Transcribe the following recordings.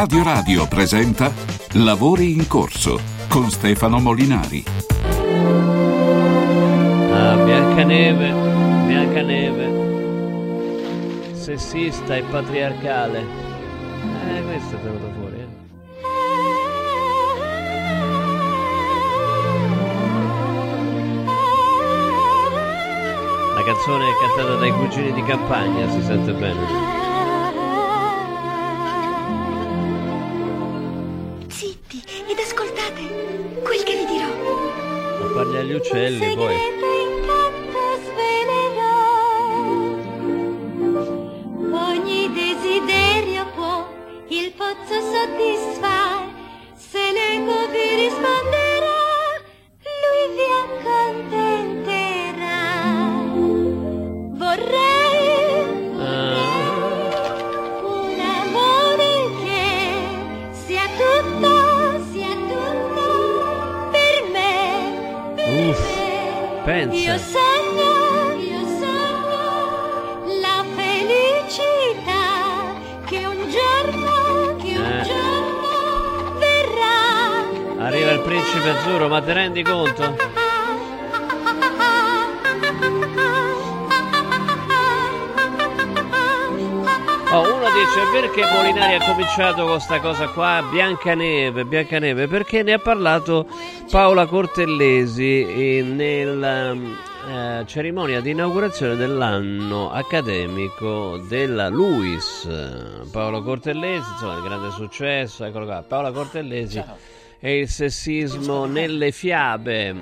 Radio Radio presenta Lavori in corso con Stefano Molinari. Ah, Biancaneve, Biancaneve, sessista e patriarcale. Eh, questo è venuto fuori, eh. La canzone è cantata dai cugini di campagna, si sente bene. Ma parli agli uccelli poi. Cominciato con sta cosa qua, Biancaneve, Biancaneve, perché ne ha parlato Paola Cortellesi eh, nella eh, cerimonia di inaugurazione dell'anno accademico della LUIS. Paola Cortellesi, insomma, il grande successo, eccolo qua, Paola Cortellesi e il sessismo nelle fiabe.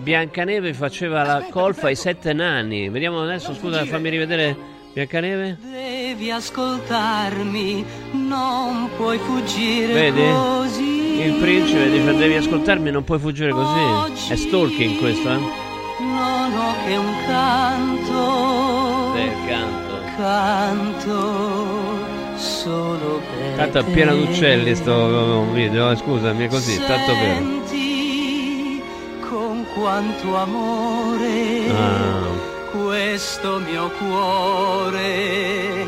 Biancaneve faceva la colfa ai sette nani. Vediamo adesso, scusa, fammi rivedere Biancaneve. Devi ascoltarmi, non puoi fuggire Vedi? così. Il principe dice devi ascoltarmi, non puoi fuggire così. È stalking questo, eh? Non ho che un canto, Del canto. canto solo per Tanto è pieno d'uccelli sto video, eh, scusami, è così, tanto per... Senti con quanto amore Ah. questo mio cuore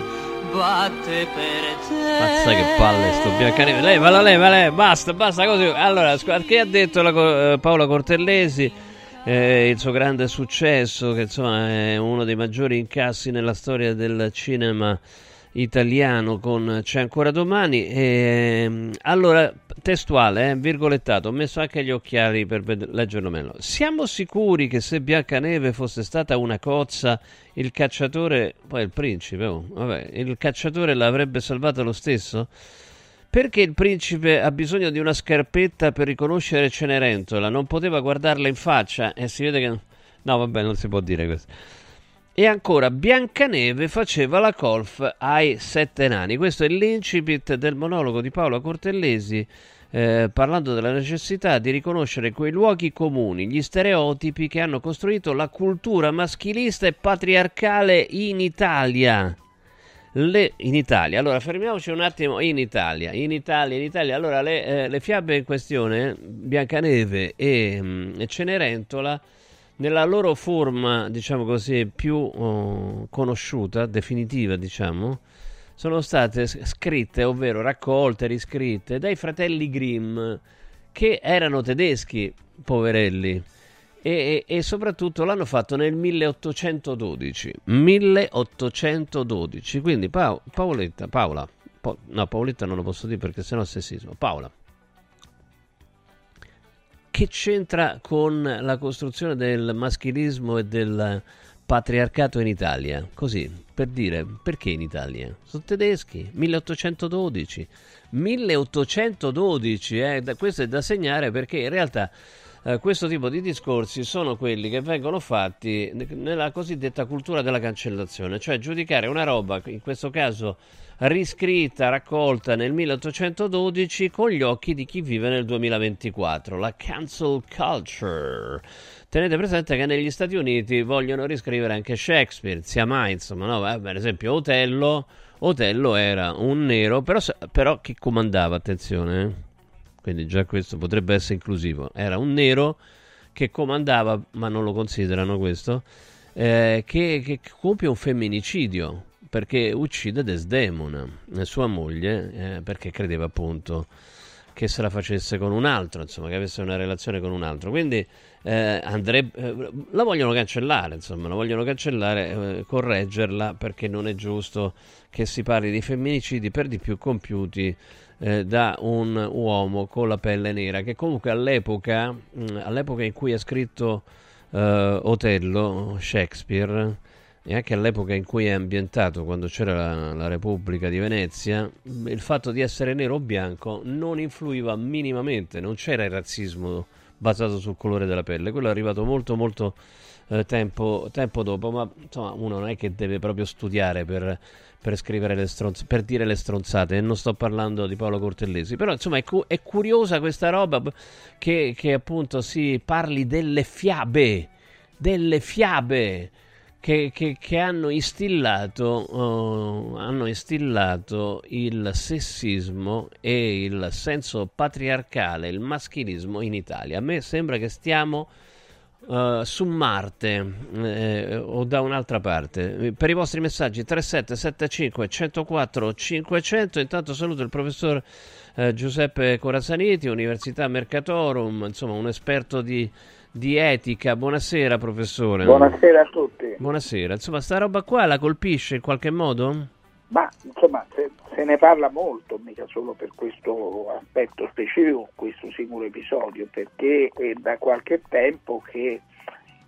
batte per te. Mazza che palle sto Biancaneve. Levala, leva, leva, basta, basta così. Allora, che ha detto la eh, Paola Cortellesi? Eh, il suo grande successo, che insomma è uno dei maggiori incassi nella storia del cinema italiano con C'è ancora domani. Ehm, allora, testuale, eh, virgolettato, ho messo anche gli occhiali per ved- leggerlo meglio. Siamo sicuri che se Biancaneve fosse stata una cozza, il cacciatore, poi il principe, oh, vabbè, il cacciatore l'avrebbe salvata lo stesso? Perché il principe ha bisogno di una scarpetta per riconoscere Cenerentola? Non poteva guardarla in faccia e si vede che... No, vabbè, non si può dire questo. E ancora, Biancaneve faceva la colf ai sette nani. Questo è l'incipit del monologo di Paola Cortellesi, eh, parlando della necessità di riconoscere quei luoghi comuni, gli stereotipi che hanno costruito la cultura maschilista e patriarcale in Italia. Le- in Italia, allora fermiamoci un attimo in Italia, in Italia, in Italia, allora le, eh, le fiabe in questione, Biancaneve e, mm, e Cenerentola, nella loro forma, diciamo così, più oh, conosciuta, definitiva, diciamo, sono state scritte, ovvero raccolte, riscritte dai fratelli Grimm, che erano tedeschi, poverelli, e, e- e soprattutto l'hanno fatto nel 1812. 1812. Quindi Pa- Paoletta, Paola, Po- no, Paoletta non lo posso dire perché sennò è sessismo. Paola. Che c'entra con la costruzione del maschilismo e del patriarcato in Italia? Così, per dire, perché in Italia? Sono tedeschi, 1812. 1812, eh, questo è da segnare perché in realtà eh, questo tipo di discorsi sono quelli che vengono fatti ne- nella cosiddetta cultura della cancellazione, cioè giudicare una roba, in questo caso riscritta, raccolta nel 1812 con gli occhi di chi vive nel 2024, la cancel culture. Tenete presente che negli Stati Uniti vogliono riscrivere anche Shakespeare, sia mai, insomma, no? Eh, Per esempio Otello, Otello era un nero, però, però chi comandava, attenzione, eh? Quindi già questo potrebbe essere inclusivo, era un nero che comandava, ma non lo considerano questo, eh, che, che compie un femminicidio perché uccide Desdemona, sua moglie, eh, perché credeva appunto che se la facesse con un altro, insomma, che avesse una relazione con un altro. Quindi eh, andrebbe, eh, la vogliono cancellare, insomma, la vogliono cancellare, eh, correggerla perché non è giusto che si parli di femminicidi per di più compiuti eh, da un uomo con la pelle nera, che comunque all'epoca, mh, all'epoca in cui ha scritto eh, Otello, Shakespeare, e anche all'epoca in cui è ambientato, quando c'era la, la, Repubblica di Venezia, il fatto di essere nero o bianco non influiva minimamente, non c'era il razzismo basato sul colore della pelle, quello è arrivato molto molto eh, tempo, tempo, dopo, ma insomma uno non è che deve proprio studiare per, per scrivere le stronzate, per dire le stronzate, e non sto parlando di Paolo Cortellesi, però insomma è, cu- è curiosa questa roba che, che appunto si parli delle fiabe, delle fiabe che, che, che hanno, instillato, uh, hanno instillato il sessismo e il senso patriarcale, il maschilismo in Italia. A me sembra che stiamo uh, su Marte eh, o da un'altra parte. Per i vostri messaggi 3775 104 500. Intanto saluto il professor eh, Giuseppe Corazzaniti, Università Mercatorum, insomma un esperto di di etica. Buonasera, professore. Buonasera a tutti. Buonasera. Insomma, sta roba qua la colpisce in qualche modo? Ma insomma, se, se ne parla molto, mica solo per questo aspetto specifico, questo singolo episodio, perché è da qualche tempo che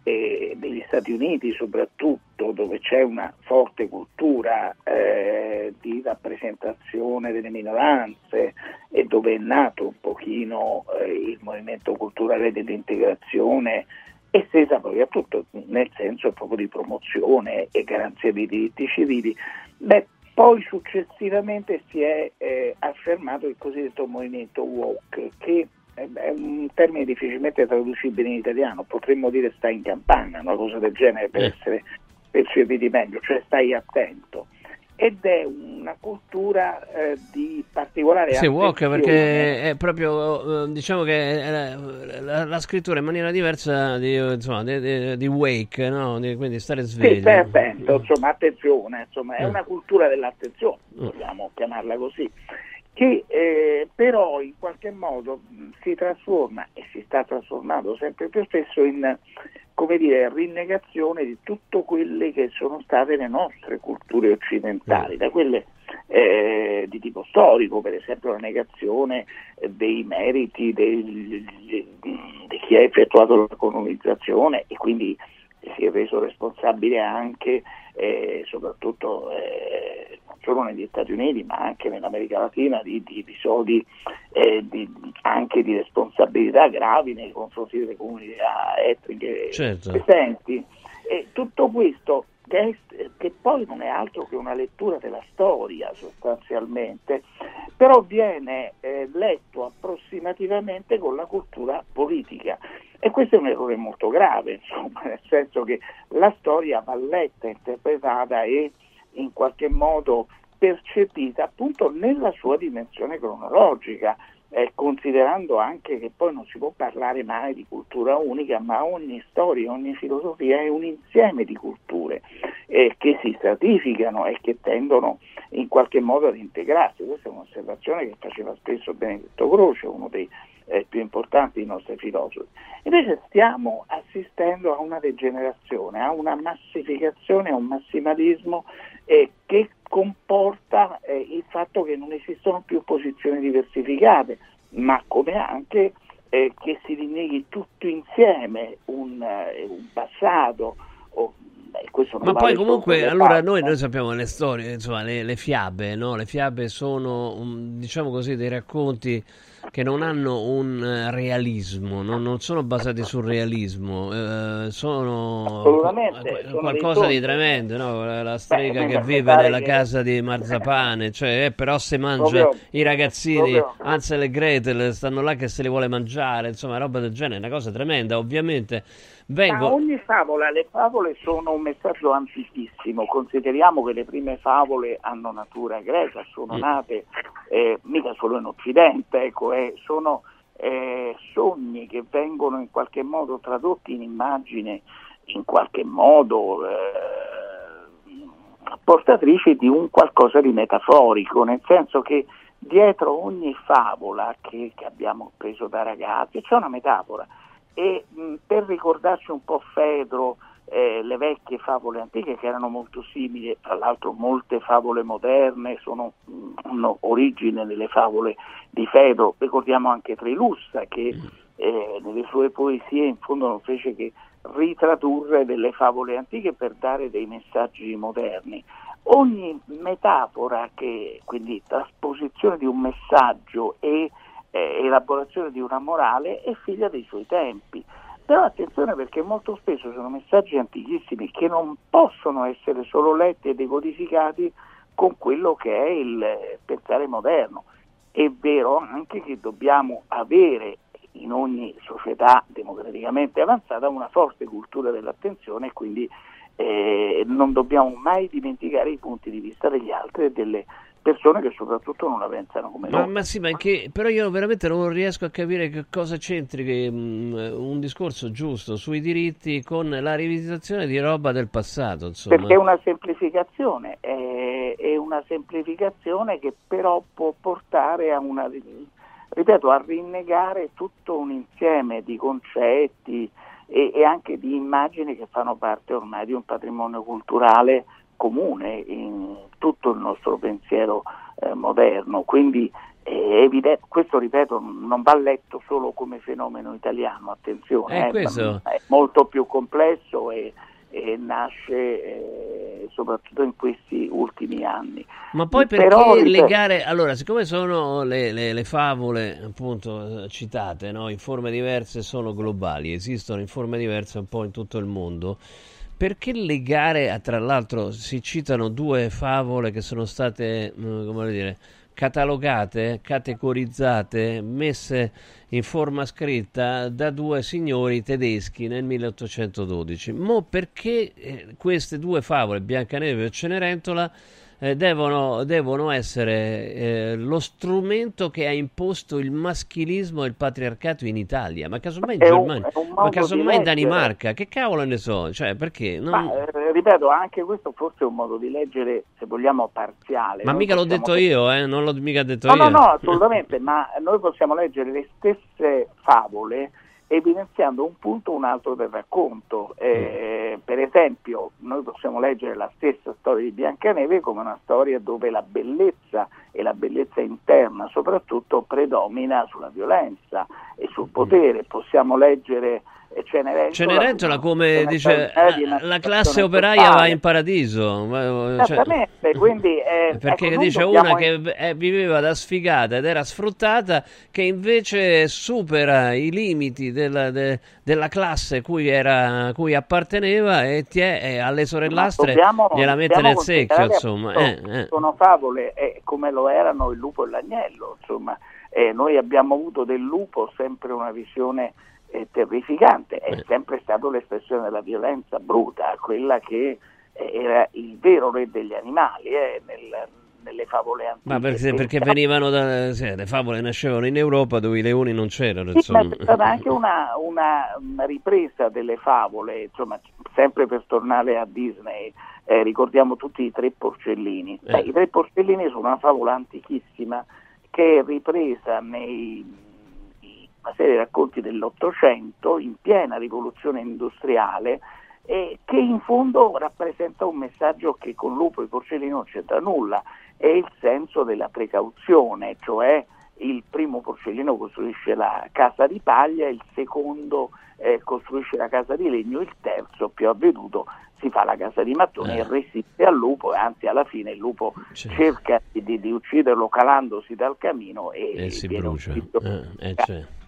eh, negli Stati Uniti soprattutto, dove c'è una forte cultura eh, di rappresentazione delle minoranze e dove è nato un pochino eh, il movimento culturale dell'integrazione, estesa poi a tutto, nel senso proprio di promozione e garanzia dei diritti civili, beh, poi successivamente si è eh, affermato il cosiddetto movimento woke che è un termine difficilmente traducibile in italiano, potremmo dire stai in campagna, una cosa del genere per eh. essere percepiti meglio, cioè stai attento. Ed è una cultura eh, di particolare sì, walk perché è proprio, eh, diciamo che la, la, scrittura in maniera diversa di, insomma, di, di, di wake, no? quindi stare sveglio. Sì, stai attento, insomma, attenzione, insomma, è eh. una cultura dell'attenzione, vogliamo mm. chiamarla così che eh, però in qualche modo si trasforma e si sta trasformando sempre più spesso in come dire, rinnegazione di tutte quelle che sono state le nostre culture occidentali, da quelle eh, di tipo storico, per esempio la negazione dei meriti del, di chi ha effettuato la colonizzazione e quindi si è reso responsabile anche, eh, soprattutto eh, non solo negli Stati Uniti, ma anche nell'America Latina, di, di episodi eh, di, anche di responsabilità gravi nei confronti delle comunità etniche certo. presenti. E tutto questo che, poi non è altro che una lettura della storia sostanzialmente, però viene eh, letto approssimativamente con la cultura politica. E questo è un errore molto grave, insomma, nel senso che la storia va letta, interpretata e in qualche modo percepita appunto nella sua dimensione cronologica, eh, considerando anche che poi non si può parlare mai di cultura unica, ma ogni storia, ogni filosofia è un insieme di culture eh, che si stratificano e che tendono in qualche modo ad integrarsi. Questa è un'osservazione che faceva spesso Benedetto Croce, uno dei eh, più importanti dei nostri filosofi. Invece stiamo assistendo a una degenerazione, a una massificazione, a un massimalismo eh, che comporta eh, il fatto che non esistono più posizioni diversificate, ma come anche eh, che si rinneghi tutto insieme un, eh, un passato. O, ma poi comunque, allora noi, noi, sappiamo le storie, insomma, le, le fiabe, no? le fiabe sono, um, diciamo così, dei racconti che non hanno un eh, realismo, non, non sono basati sul realismo, eh, sono, sono qualcosa di tremendo, no? la strega Beh, che vive nella che... casa di Marzapane, cioè, eh, però se mangia proprio, i ragazzini, proprio. Ansel e Gretel stanno là che se li vuole mangiare, insomma roba del genere, una cosa tremenda, ovviamente Vengo... Ma ogni favola, le favole sono un messaggio antichissimo, consideriamo che le prime favole hanno natura greca, sono mm. nate eh, mica solo in Occidente, ecco, eh, sono eh, sogni che vengono in qualche modo tradotti in immagine, in qualche modo eh, portatrici di un qualcosa di metaforico, nel senso che dietro ogni favola che, che abbiamo preso da ragazzi c'è una metafora e mh, per ricordarci un po' Fedro, eh, le vecchie favole antiche che erano molto simili, tra l'altro molte favole moderne sono, hanno origine nelle favole di Fedro, ricordiamo anche Trilussa che eh, nelle sue poesie in fondo non fece che ritradurre delle favole antiche per dare dei messaggi moderni. Ogni metafora, che, quindi trasposizione di un messaggio e eh, elaborazione di una morale, è figlia dei suoi tempi. Però attenzione perché molto spesso sono messaggi antichissimi che non possono essere solo letti e decodificati con quello che è il pensare moderno. È vero anche che dobbiamo avere in ogni società democraticamente avanzata una forte cultura dell'attenzione e quindi eh, non dobbiamo mai dimenticare i punti di vista degli altri e delle persone che soprattutto non la pensano come ma, noi. Ma sì, ma che, però io veramente non riesco a capire che cosa c'entri che, mh, mm, un discorso giusto sui diritti con la rivisitazione di roba del passato. Insomma. Perché è una semplificazione, è, è una semplificazione che però può portare a una ripeto, a rinnegare tutto un insieme di concetti e, e, anche di immagini che fanno parte ormai di un patrimonio culturale comune in tutto il nostro pensiero eh, moderno. Quindi evidente, questo ripeto non va letto solo come fenomeno italiano, attenzione, eh, è, è molto più complesso e, e nasce eh, soprattutto in questi ultimi anni. Ma poi perché Però, legare, allora siccome sono le, le, le favole appunto citate no? in forme diverse sono globali, esistono in forme diverse un po' in tutto il mondo, perché legare, tra l'altro si citano due favole che sono state, mm, come dire, catalogate, categorizzate, messe in forma scritta da due signori tedeschi nel 1812. Mo perché eh, queste due favole, Biancaneve e Cenerentola, eh, devono, devono, essere eh, lo strumento che ha imposto il maschilismo e il patriarcato in Italia, ma casomai in Germania, ma casomai in Danimarca, che cavolo ne so, cioè perché? Non... Ma, eh, ripeto, anche questo forse è un modo di leggere, se vogliamo, parziale. Ma noi mica l'ho detto io, eh? non l'ho mica detto no, io. No, no, assolutamente, ma noi possiamo leggere le stesse favole evidenziando un punto o un altro del racconto. Eh, per esempio, noi possiamo leggere la stessa storia di Biancaneve come una storia dove la bellezza e la bellezza interna soprattutto predomina sulla violenza e sul potere. Possiamo leggere Cenerentola, Cenerentola come dice la, la classe operaia va in paradiso cioè, esattamente quindi eh, perché ecco, dice una che eh, viveva da sfigata ed era sfruttata che invece supera i limiti della, de, della classe cui, era, cui apparteneva e ti è, alle sorellastre dobbiamo, gliela mette nel secchio insomma eh, eh. sono favole eh, come lo erano il lupo e l'agnello insomma. Eh, noi abbiamo avuto del lupo sempre una visione è terrificante, è sempre stato l'espressione della violenza bruta, quella che era il vero re degli animali eh, nel, nelle favole antiche. Ma perché, perché venivano da... Sì, le favole nascevano in Europa dove i leoni non c'erano. Sì, ma c'è stata anche una, una, ripresa delle favole, insomma, sempre per tornare a Disney, eh, ricordiamo tutti i tre porcellini. Eh. I tre porcellini sono una favola antichissima che è ripresa nei una serie di racconti dell'Ottocento in piena rivoluzione industriale eh, che in fondo rappresenta un messaggio che con Lupo e Porcellino non c'entra nulla, è il senso della precauzione, cioè il primo porcellino costruisce la casa di paglia, il secondo eh, costruisce la casa di legno, il terzo, più avveduto, si fa la casa di mattoni eh. e resiste al lupo e anzi alla fine il lupo certo. cerca di, di, ucciderlo calandosi dal camino e, e si brucia. Eh, eh, certo.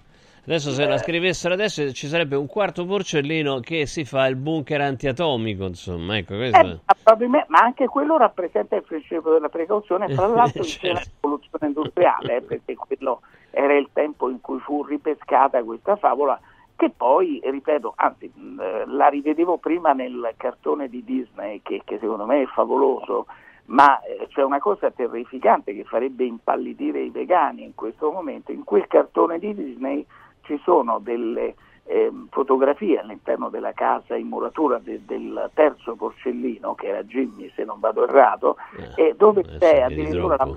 Adesso se la scrivessero adesso ci sarebbe un quarto porcellino che si fa il bunker antiatomico, insomma, ecco questo. Eh, ma anche quello rappresenta il principio della precauzione, tra l'altro certo. la rivoluzione industriale, eh, perché quello era il tempo in cui fu ripescata questa favola che poi, ripeto, anzi eh, la rivedevo prima nel cartone di Disney che, che secondo me è favoloso, ma eh, c'è una cosa terrificante che farebbe impallidire i vegani in questo momento, in quel cartone di Disney ci sono delle, eh, fotografie all'interno della casa in muratura de, del terzo porcellino, che era Jimmy se non vado errato, eh, dove c'è addirittura la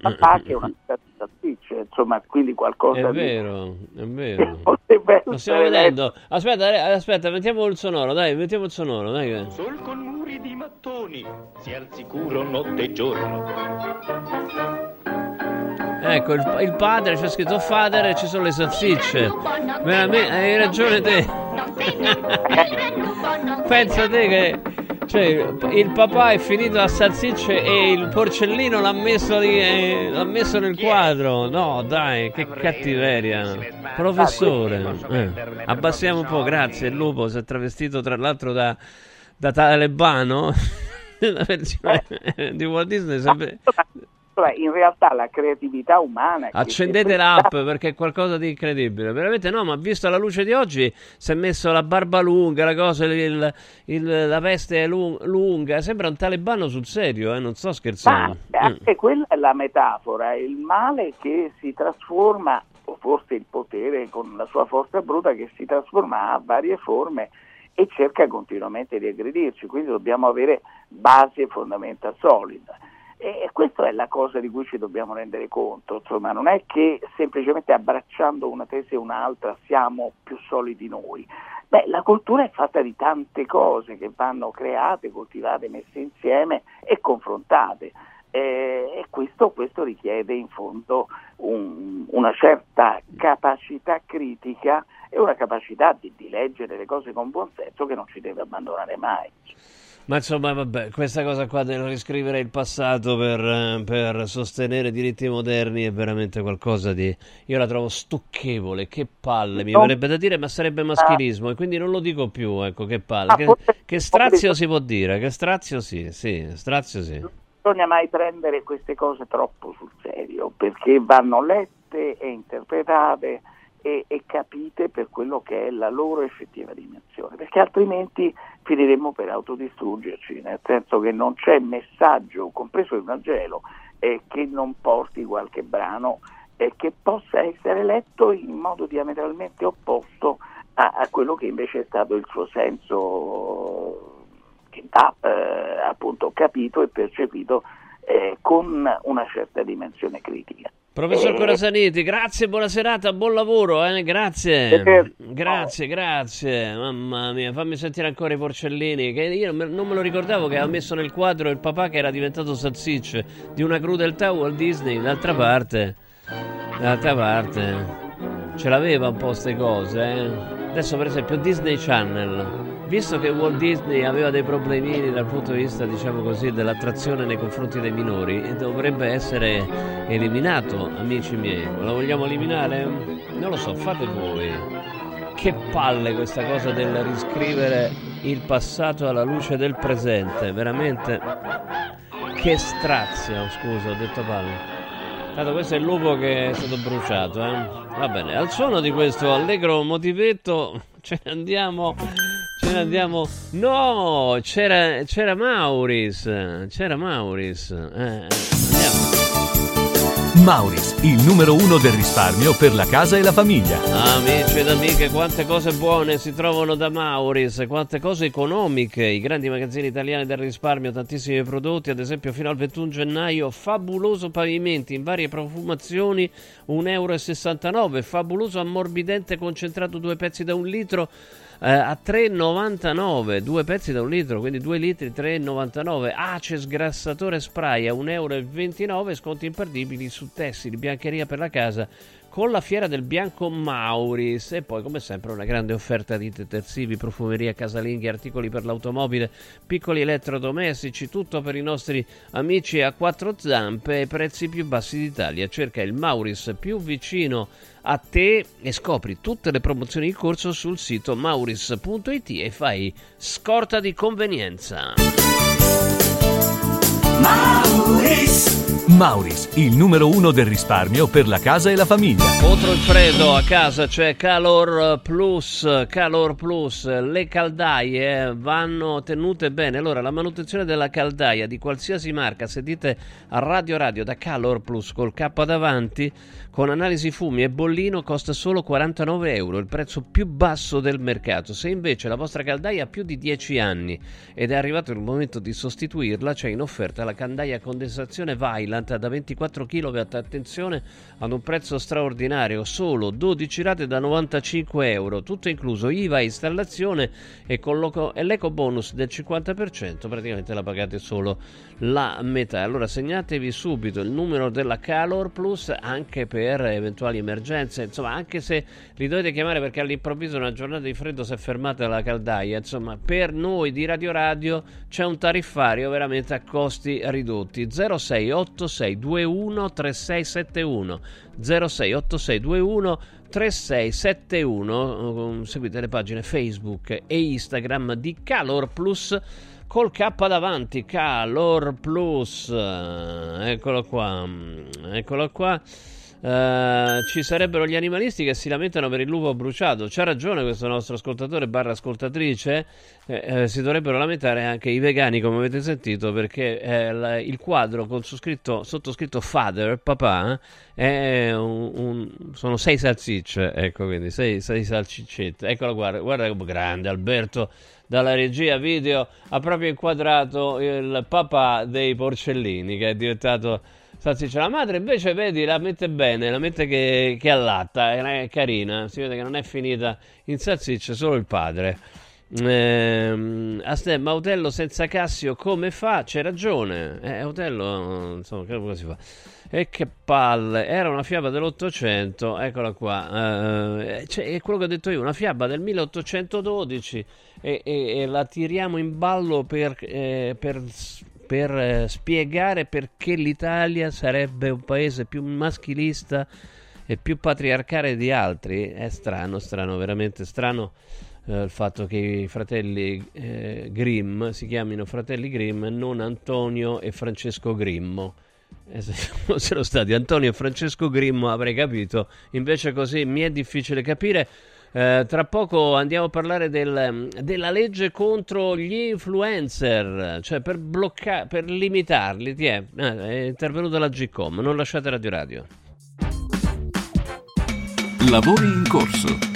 papà che è una salsiccia, insomma, quindi qualcosa è di... Vero, è vero, Lo stiamo vedendo. Aspetta, aspetta, mettiamo il sonoro, dai, mettiamo il sonoro, dai. Sol con muri di mattoni, si al sicuro notte e giorno. Ecco, il, il, padre, c'è scritto father e ci sono le salsicce. Veramente, hai ragione te. Pensa te che cioè, il papà è finito a salsicce e il porcellino l'ha messo, lì, eh, l'ha messo nel quadro. No, dai, che cattiveria. Professore, eh, abbassiamo un po', grazie. Il lupo si è travestito tra l'altro da, da talebano. La versione di Walt Disney sempre in realtà la creatività umana... Accendete l'app perché è qualcosa di incredibile. Veramente no, ma visto la luce di oggi si è messo la barba lunga, la cosa, il, il, la veste lunga, sembra un talebano sul serio, eh? non sto scherzando. Ma anche mm. quella è la metafora, il male che si trasforma, o forse il potere con la sua forza bruta che si trasforma a varie forme e cerca continuamente di aggredirci, quindi dobbiamo avere basi e fondamenta solide. E questa è la cosa di cui ci dobbiamo rendere conto, insomma, non è che semplicemente abbracciando una tesi e un'altra siamo più solidi noi. Beh, la cultura è fatta di tante cose che vanno create, coltivate, messe insieme e confrontate. E questo, questo, richiede in fondo un, una certa capacità critica e una capacità di, di leggere le cose con buon senso che non ci deve abbandonare mai. Ma insomma, vabbè, questa cosa qua del riscrivere il passato per, per, sostenere diritti moderni è veramente qualcosa di... Io la trovo stucchevole, che palle, mi verrebbe da dire, ma sarebbe maschilismo, e quindi non lo dico più, ecco, che palle. Che, che strazio si può dire, che strazio sì, sì, strazio sì. Non bisogna mai prendere queste cose troppo sul serio, perché vanno lette e interpretate e, e, capite per quello che è la loro effettiva dimensione, perché altrimenti finiremmo per autodistruggerci, nel senso che non c'è messaggio, compreso il Vangelo, eh, che non porti qualche brano eh, che possa essere letto in modo diametralmente opposto a, a, quello che invece è stato il suo senso che ha eh, appunto capito e percepito eh, con una certa dimensione critica. Professor Corasaniti, grazie, buona serata, buon lavoro, eh? grazie. Grazie, grazie. Mamma mia, fammi sentire ancora i porcellini. Che io non me lo ricordavo che aveva messo nel quadro il papà che era diventato salsicce di una crudeltà Walt Disney. D'altra parte, d'altra parte, ce l'aveva un po' queste cose. Eh? Adesso, per esempio, Disney Channel visto che Walt Disney aveva dei problemini dal punto di vista, diciamo così, dell'attrazione nei confronti dei minori, dovrebbe essere eliminato, amici miei. Lo vogliamo eliminare? Non lo so, fate voi. Che palle questa cosa del riscrivere il passato alla luce del presente, veramente. Che strazio, scusa, ho detto palle. Tanto questo è il lupo che è stato bruciato, eh? Va bene, al suono di questo allegro motivetto ce ne andiamo Ce ne andiamo. No, c'era, c'era Mauris. C'era Mauris. Eh. Mauris, il numero uno del risparmio per la casa e la famiglia. Amici ed amiche, quante cose buone si trovano da Mauris, quante cose economiche. I grandi magazzini italiani del risparmio, tantissimi prodotti, ad esempio fino al 21 gennaio, fabuloso pavimenti in varie profumazioni, 1,69 euro. Fabuloso ammorbidente concentrato due pezzi da un litro eh, a 3,99 due pezzi da un litro quindi 2 litri 3,99 Ace sgrassatore spray a 1,29 euro sconti imperdibili su tessili biancheria per la casa con la fiera del bianco Mauris e poi come sempre una grande offerta di detersivi, profumeria, casalinghi, articoli per l'automobile, piccoli elettrodomestici, tutto per i nostri amici a quattro zampe e prezzi più bassi d'Italia. Cerca il Mauris più vicino a te e scopri tutte le promozioni in corso sul sito mauris.it e fai scorta di convenienza. Mauris Mauris, il numero uno del risparmio per la casa e la famiglia. Contro il freddo a casa c'è Calor Plus, Calor Plus, le caldaie vanno tenute bene. Allora, la manutenzione della caldaia di qualsiasi marca, se dite a Radio Radio da Calor Plus col K davanti, con analisi fumi e bollino costa solo 49 euro, il prezzo più basso del mercato. Se invece la vostra caldaia ha più di 10 anni ed è arrivato il momento di sostituirla, c'è in offerta la caldaia a condensazione Vailant da 24 kW, attenzione, ad un prezzo straordinario, solo 12 rate da 95 euro, tutto incluso IVA, installazione e, colloco- e l'eco bonus del 50%, praticamente la pagate solo la metà. Allora segnatevi subito il numero della Calor Plus anche per eventuali emergenze, insomma, anche se li dovete chiamare perché all'improvviso una giornata di freddo si è fermata la caldaia, insomma, per noi di Radio Radio c'è un tariffario veramente a costi ridotti. 068621 3671 068621 3671 seguite le pagine Facebook e Instagram di Calor Plus col K davanti, Calor Plus, eccolo qua, eccolo qua. Uh, ci sarebbero gli animalisti che si lamentano per il lupo bruciato. C'ha ragione questo nostro ascoltatore barra ascoltatrice. Eh, eh, si dovrebbero lamentare anche i vegani, come avete sentito, perché eh, la, il quadro con sottoscritto, sottoscritto father, papà, è un, un, sono sei salsicce. Ecco, quindi sei, sei salsiccette. Eccolo, guarda, guarda come grande Alberto dalla regia video ha proprio inquadrato il papà dei porcellini che è diventato salsiccia. La madre invece, vedi, la mette bene, la mette che, che allatta, è carina, si vede che non è finita in salsiccia, solo il padre. Eh, Astem, ma Otello senza Cassio come fa? C'è ragione. Eh, Otello, insomma, che come si fa? E che palle, era una fiaba dell'Ottocento, eccola qua, eh, cioè, è quello che ho detto io, una fiaba del 1812 e, e, e la tiriamo in ballo per, eh, per, per eh, spiegare perché l'Italia sarebbe un paese più maschilista e più patriarcale di altri. È strano, strano, veramente strano. Uh, il fatto che i fratelli eh, Grimm si chiamino fratelli Grimm e non Antonio e Francesco Grimmo. Eh, se fossero stati Antonio e Francesco Grimmo avrei capito, invece così mi è difficile capire. Eh, tra poco andiamo a parlare del, della legge contro gli influencer, cioè per bloccare, per limitarli. Ti è, eh, è intervenuta la GCOM, non lasciate Radio Radio. Lavori in corso.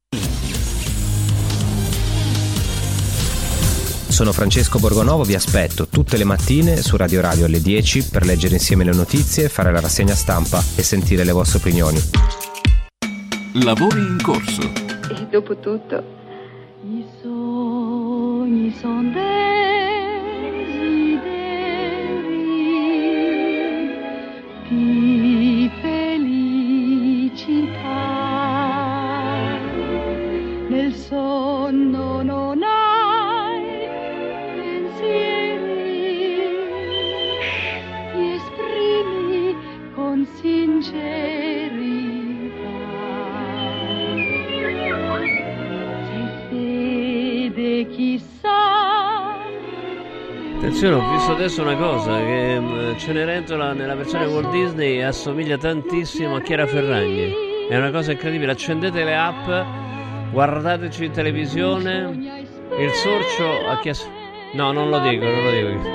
Sono Francesco Borgonovo, vi aspetto tutte le mattine su Radio Radio alle 10 per leggere insieme le notizie, fare la rassegna stampa e sentire le vostre opinioni. Lavori in corso. E dopo tutto, i sogni sono desideri di felicità. Nel sonno Attenzione, ho visto adesso una cosa, che mm, Cenerentola nella versione Walt Disney assomiglia tantissimo a Chiara Ferragni. È una cosa incredibile, accendete le app, guardateci in televisione, il sorcio ha chiesto... No, non lo dico, non lo dico.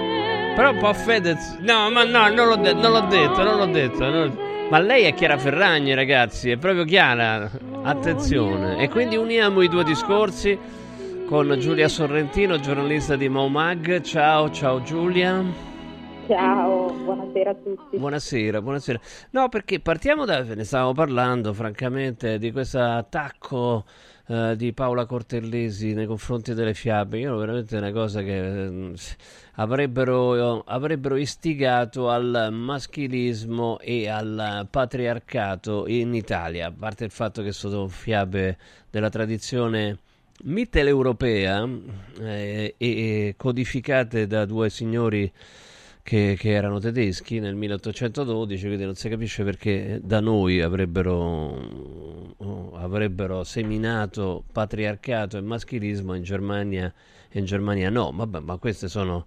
Però un po' Fedez... No, ma no, non l'ho, de- non l'ho detto, non l'ho detto. non- Ma lei è Chiara Ferragni, ragazzi, è proprio Chiara. Attenzione. E quindi uniamo i due discorsi con Giulia Sorrentino, giornalista di Maumag. Ciao, ciao Giulia. Ciao, buonasera a tutti. Buonasera, buonasera. No, perché partiamo da, ne stavamo parlando francamente di questo attacco eh, di Paola Cortellesi nei confronti delle fiabe. Io veramente è una cosa che eh, avrebbero, avrebbero istigato al maschilismo e al patriarcato in Italia, a parte il fatto che sono fiabe della tradizione mitteleuropea eh, e, codificate da due signori che, che erano tedeschi nel 1812, quindi non si capisce perché da noi avrebbero, oh, avrebbero seminato patriarcato e maschilismo in Germania in Germania no, vabbè, ma queste sono,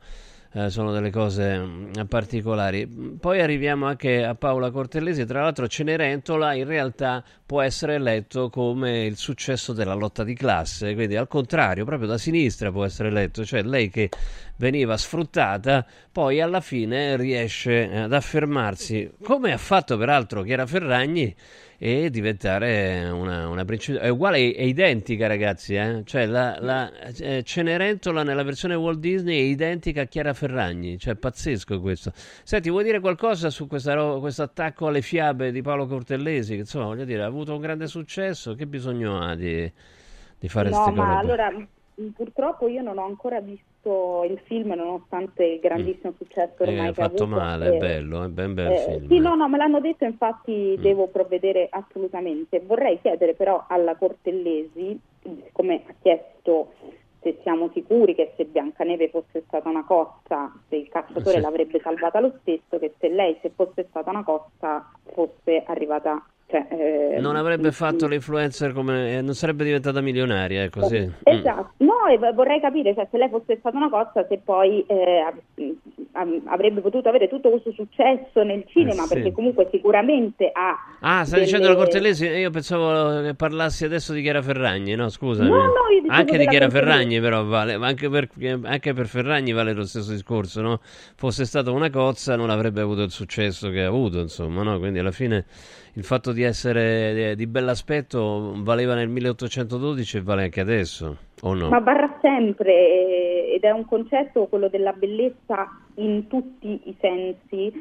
eh, sono delle cose mm, particolari. Poi arriviamo anche a Paola Cortellesi, tra l'altro Cenerentola in realtà può essere letto come il successo della lotta di classe, quindi al contrario, proprio da sinistra può essere letto, cioè lei che veniva sfruttata, poi alla fine riesce ad affermarsi, come ha fatto peraltro Chiara Ferragni, e diventare una, una principessa. È uguale, è identica, ragazzi. Eh? Cioè, la, la eh, Cenerentola nella versione Walt Disney è identica a Chiara Ferragni. Cioè, pazzesco questo. Senti, vuoi dire qualcosa su questo attacco alle fiabe di Paolo Cortellesi? Che insomma, voglio dire, ha avuto un grande successo. Che bisogno ha di, di fare queste no, cose? ma allora purtroppo io non ho ancora visto il film nonostante il grandissimo successo Eh, ormai che ha fatto avuto. male, è Eh, bello, è ben bel eh, film. Sì, no, no, me l'hanno detto, infatti Mm. devo provvedere assolutamente. Vorrei chiedere però alla Cortellesi, come ha chiesto se siamo sicuri che se Biancaneve fosse stata una costa, se il cacciatore Sì. l'avrebbe salvata lo stesso, che se lei se fosse stata una costa fosse arrivata... Cioè, eh, Non avrebbe fatto l'influencer come. eh, non sarebbe diventata milionaria, è così. Mm. Esatto, no, e v- vorrei capire cioè, se lei fosse stata una costa, se poi eh, av- av- avrebbe potuto avere tutto questo successo nel cinema, Eh, sì. perché comunque sicuramente ha. Ah, sta delle- dicendo la Cortellesi? Io pensavo che parlassi adesso di Chiara Ferragni, no? Scusami. No, no, anche di Chiara. Ferragni, però vale. Anche per, anche per Ferragni vale lo stesso discorso, no? Fosse stata una cozza, non avrebbe avuto il successo che ha avuto, insomma, no? Quindi alla fine il fatto di essere di, bell'aspetto valeva nel 1812 e vale anche adesso, o no? Ma varrà sempre eh, ed è un concetto, quello della bellezza in tutti i sensi,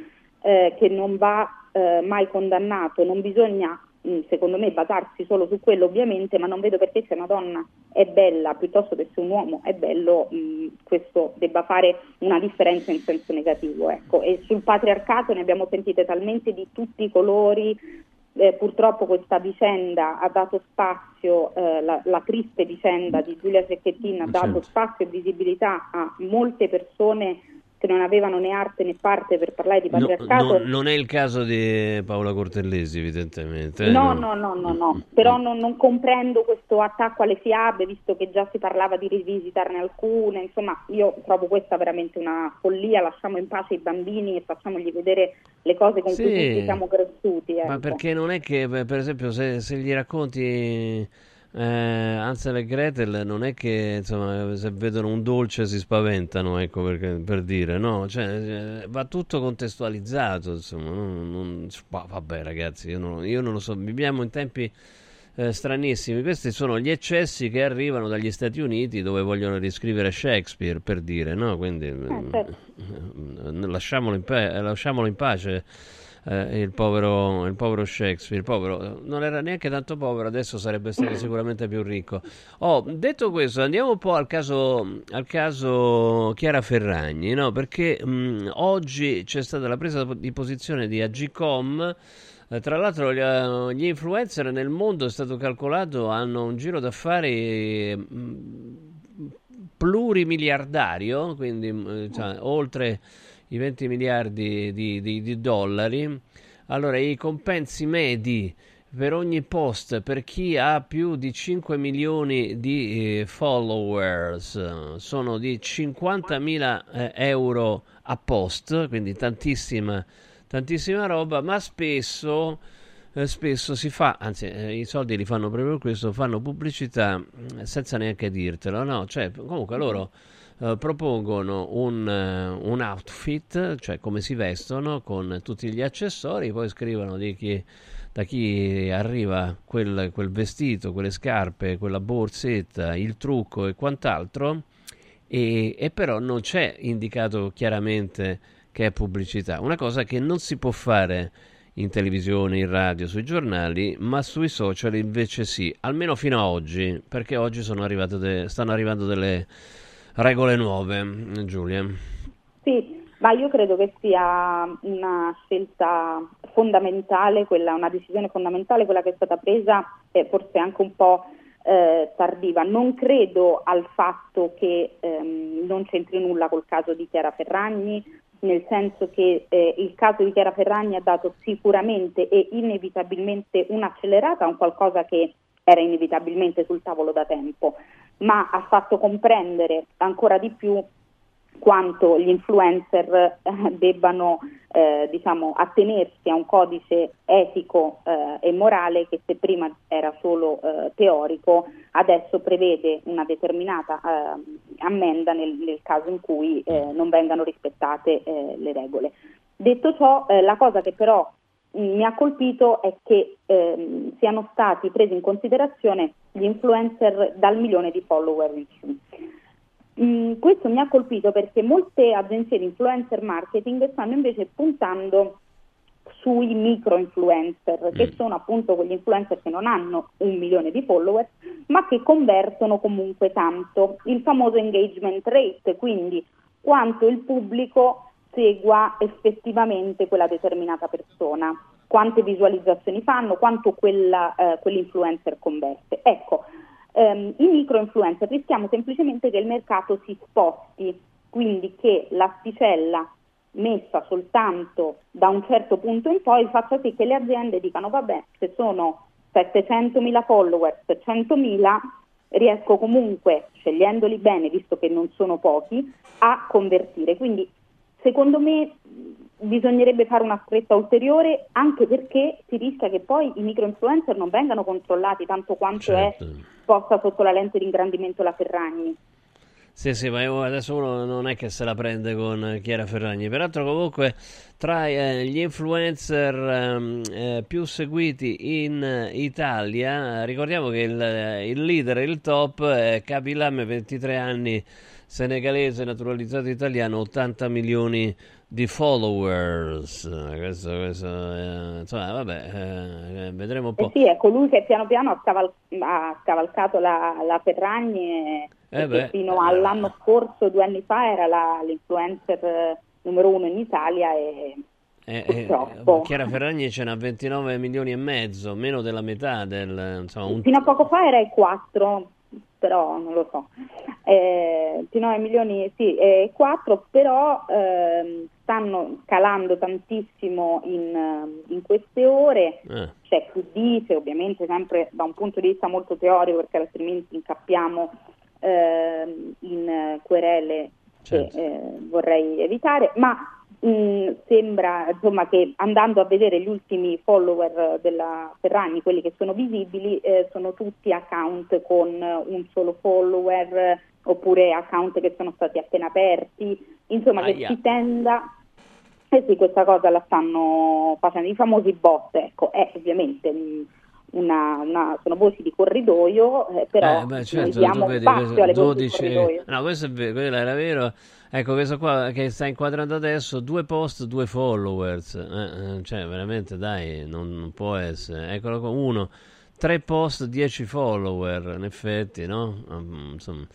eh, che non va eh, mai condannato. Non bisogna, secondo me, basarsi solo su quello, ovviamente, ma non vedo perché se una donna è bella piuttosto che se un uomo è bello, mh, questo debba fare una differenza in senso negativo. Ecco. E sul patriarcato ne abbiamo sentite talmente di tutti i colori. Eh, purtroppo questa vicenda ha dato spazio, eh, la, la triste vicenda di Giulia Cecchettin ha dato Certo. spazio e visibilità a molte persone che non avevano né arte né parte per parlare di No, patriarcato. no, non è il caso di Paola Cortellesi, evidentemente. eh, No, no, no, no, no. però non, non comprendo questo attacco alle fiabe, visto che già si parlava di rivisitarne alcune, insomma io trovo questa veramente una follia, lasciamo in pace i bambini e facciamogli vedere le cose con Sì. cui tutti siamo cresciuti. Ma ecco. perché non è che, per per esempio, se, se gli racconti eh, Hansel e Gretel, non è che insomma, se vedono un dolce si spaventano, ecco perché- per dire, no? Cioè, eh, va tutto contestualizzato, insomma. non- non- vabbè, ragazzi, io non, io non lo so, viviamo in tempi eh, stranissimi. Questi sono gli eccessi che arrivano dagli Stati Uniti dove vogliono riscrivere Shakespeare, per dire, no? Quindi mm, certo. eh, lasciamolo in, pa- lasciamolo in pace eh, il, povero, il povero Shakespeare. Povero, non era neanche tanto povero, adesso sarebbe stato sicuramente più ricco. Oh, detto questo, andiamo un po' al caso, al caso Chiara Ferragni, no? perché mh, oggi c'è stata la presa di posizione di Agcom. Eh, Tra l'altro gli, eh, gli influencer nel mondo è stato calcolato hanno un giro d'affari mh, plurimiliardario, quindi mh, cioè, oltre i 20 miliardi di, di- di dollari. Allora, i compensi medi per ogni post per chi ha più di 5 milioni di eh, followers sono di 50.000 eh, euro a post, quindi tantissima, tantissima roba, ma spesso, eh, spesso si fa, anzi i soldi li fanno proprio questo, fanno pubblicità mm, senza neanche dirtelo, no? Cioè, comunque loro eh, propongono un, eh, un outfit, cioè come si vestono con tutti gli accessori, poi scrivono di chi, da chi arriva quel, quel vestito, quelle scarpe, quella borsetta, il trucco e quant'altro, e, e però non c'è indicato chiaramente che è pubblicità, una cosa che non si può fare in televisione, in radio, sui giornali, ma sui social invece sì, almeno fino a oggi, perché oggi de- stanno arrivando delle regole nuove, Giulia. Sì, ma io credo che sia una scelta fondamentale, quella, una decisione fondamentale quella che è stata presa, e forse anche un po' eh, tardiva. Non credo al fatto che ehm, non c'entri nulla col caso di Chiara Ferragni, nel senso che eh, il caso di Chiara Ferragni ha dato sicuramente e inevitabilmente un'accelerata a un qualcosa che era inevitabilmente sul tavolo da tempo, ma ha fatto comprendere ancora di più quanto gli influencer eh, debbano eh, diciamo, attenersi a un codice etico eh, e morale che se prima era solo eh, teorico, adesso prevede una determinata eh, ammenda nel, nel, caso in cui eh, non vengano rispettate le regole. Detto ciò, la cosa che però mi ha colpito è che ehm, siano stati presi in considerazione gli influencer dal milione di follower in su. Mm, questo mi ha colpito perché molte agenzie di influencer marketing stanno invece puntando sui micro influencer, che mm. sono appunto quegli influencer che non hanno un milione di follower, ma che convertono comunque tanto. Il famoso engagement rate, quindi quanto il pubblico segua effettivamente quella determinata persona, quante visualizzazioni fanno, quanto quella, eh, quell'influencer converte. Ecco, ehm, i micro influencer rischiamo semplicemente che il mercato si sposti, quindi che l'asticella messa soltanto da un certo punto in poi faccia sì che le aziende dicano vabbè se sono 700.000 follower, 100.000 riesco comunque, scegliendoli bene, visto che non sono pochi, a convertire. Quindi Secondo me bisognerebbe fare una stretta ulteriore anche perché si rischia che poi i micro influencer non vengano controllati tanto quanto certo. è posta sotto la lente di ingrandimento la Ferragni. Sì, sì, ma adesso uno non è che se la prende con Chiara Ferragni. Peraltro, comunque, tra eh, gli influencer ehm, eh, più seguiti in Italia, ricordiamo che il, il leader, il top, è Capilame, 23 anni senegalese naturalizzato italiano, 80 milioni di followers. Questo, questo eh, insomma, vabbè, eh, vedremo un po'. Eh sì, è colui che piano piano ha, scaval- ha scavalcato la, la Ferragni eh fino all'anno scorso, due anni fa, era la, l'influencer eh, numero uno in Italia e eh, eh, Chiara Ferragni ce n'ha 29 milioni e mezzo, meno della metà del... Insomma, un... Fino a poco fa era il 4, però non lo so. Eh, 29 milioni sì, e 4, però eh, stanno calando tantissimo in, in queste ore. Eh. C'è chi dice, ovviamente sempre da un punto di vista molto teorico, perché altrimenti incappiamo ehm, in querele certo. che eh, vorrei evitare, ma Mm, sembra insomma, che andando a vedere gli ultimi follower della Ferragni, quelli che sono visibili, eh, sono tutti account con un solo follower oppure account che sono stati appena aperti, insomma Aia. che si tenda. Eh sì, questa cosa la stanno facendo i famosi bot, ecco, è ovviamente mm, una, una, sono voci di corridoio, eh, però eh, beh, certo, diamo vedi, spazio alle 12, voci. No, questo è vero, quello era vero. Ecco, questo qua che sta inquadrando adesso, due post, due followers. Eh, eh cioè, veramente, dai, non, non, può essere. Eccolo qua, uno, tre post, dieci follower, in effetti, no? Um, insomma...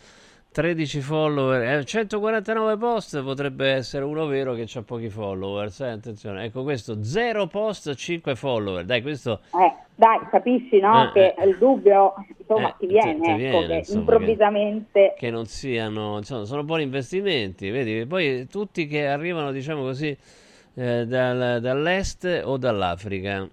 13 follower, eh, 149 post potrebbe essere uno vero che ha pochi follower. Eh, attenzione, ecco questo 0 post, 5 follower. Dai, questo. Eh, dai, capisci no? Eh, che eh. il dubbio insomma ti viene, ti, ti ecco, viene che insomma, improvvisamente. Che, che, non siano, insomma, sono buoni investimenti, vedi? Poi tutti che arrivano, diciamo così, eh, dal, dall'est o dall'Africa.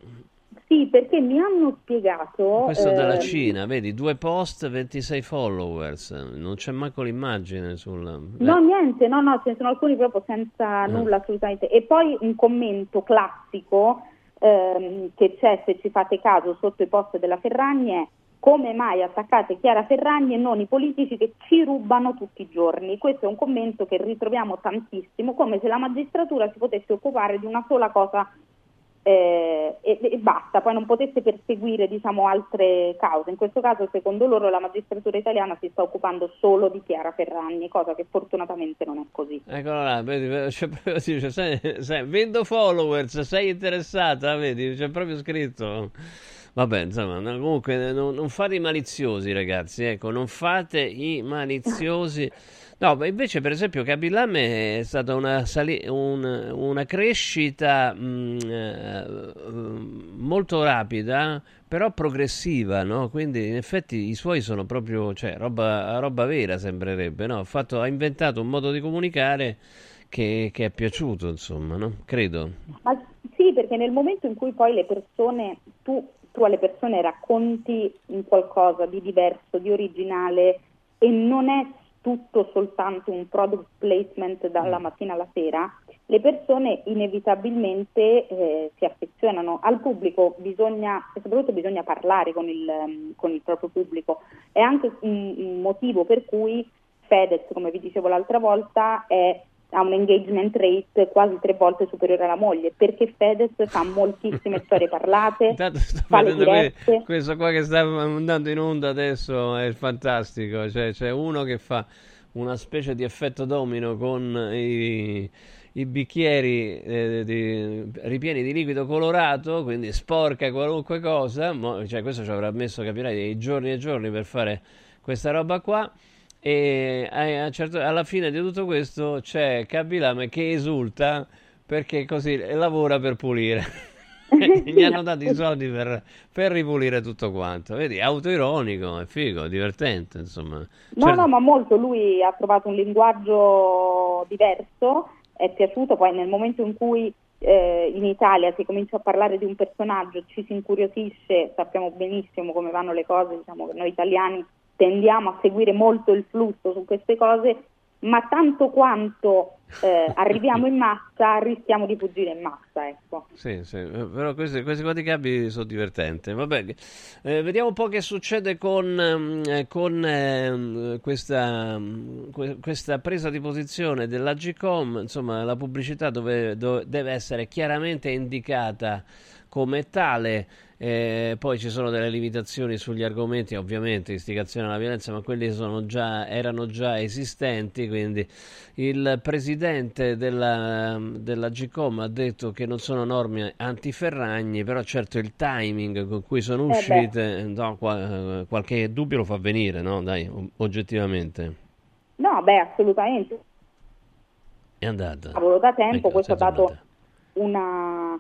Sì, perché mi hanno spiegato... Questo della ehm, Cina, vedi, due post, 26 followers, non c'è manco l'immagine sul... No, niente, no, no, ce ne sono alcuni proprio senza eh. nulla assolutamente. E poi un commento classico ehm, che c'è, se ci fate caso, sotto i post della Ferragni è come mai attaccate Chiara Ferragni e non i politici che ci rubano tutti i giorni. Questo è un commento che ritroviamo tantissimo, come se la magistratura si potesse occupare di una sola cosa eh, e, e, basta, poi non potesse perseguire diciamo, altre cause. In questo caso, secondo loro, la magistratura italiana si sta occupando solo di Chiara Ferragni, cosa che fortunatamente non è così. Eccola là, vedi, c'è proprio, dice, sei, sei, vendo followers, sei interessata, vedi, c'è proprio scritto. Vabbè, insomma, no, comunque non, non, fate i maliziosi, ragazzi, ecco, non fate i maliziosi. No, ma invece, per esempio, Capillame è stata una, sali- un, una crescita mh, mm, eh, molto rapida, però progressiva, no? Quindi, in effetti, i suoi sono proprio, cioè, roba, roba vera, sembrerebbe, no? Fatto, ha inventato un modo di comunicare che, che, è piaciuto, insomma, no? Credo. Ma sì, perché nel momento in cui poi le persone, tu, tu alle persone racconti qualcosa di diverso, di originale, e non è tutto soltanto un product placement dalla mm. mattina alla sera, le persone inevitabilmente eh, si affezionano al pubblico, bisogna, e soprattutto bisogna parlare con il, con il proprio pubblico. È anche un, un, motivo per cui Fedez, come vi dicevo l'altra volta, è, ha un engagement rate quasi tre volte superiore alla moglie, perché Fedez fa moltissime storie parlate, Intanto fa le dirette. questo qua che sta andando in onda adesso è fantastico. Cioè, c'è uno che fa una specie di effetto domino con i, i bicchieri eh, di- ripieni di liquido colorato, quindi sporca qualunque cosa. Mo- cioè, questo ci avrà messo, capirai, dei giorni e giorni per fare questa roba qua. E certo- alla fine di tutto questo c'è Kabilame che esulta perché così lavora per pulire. Gli hanno dato i soldi per, per ripulire tutto quanto. Vedi, autoironico, è figo, è divertente, insomma. No, Certo- no, ma molto, lui ha trovato un linguaggio diverso, è piaciuto, poi nel momento in cui eh, in Italia si comincia a parlare di un personaggio, ci si incuriosisce, sappiamo benissimo come vanno le cose, diciamo che noi italiani tendiamo a seguire molto il flusso su queste cose, ma tanto quanto eh, arriviamo in massa rischiamo di fuggire in massa, ecco. Sì, sì, però questi, questi qua di capi sono divertenti. Vabbè, eh, vediamo un po' che succede con, eh, questa, que- questa presa di posizione dell'Agcom. Insomma, la pubblicità dove, dove- deve essere chiaramente indicata come tale. Eh, poi ci sono delle limitazioni sugli argomenti, ovviamente, istigazione alla violenza, ma quelli sono già, erano già esistenti. Quindi il presidente della, della GCOM ha detto che non sono norme antiferragni, però certo il timing con cui sono Eh uscite, no, qua- qualche dubbio lo fa venire, no? Dai, oggettivamente. No, beh, assolutamente. È andata. Cavolo, da tempo Ecco, questo ha dato una,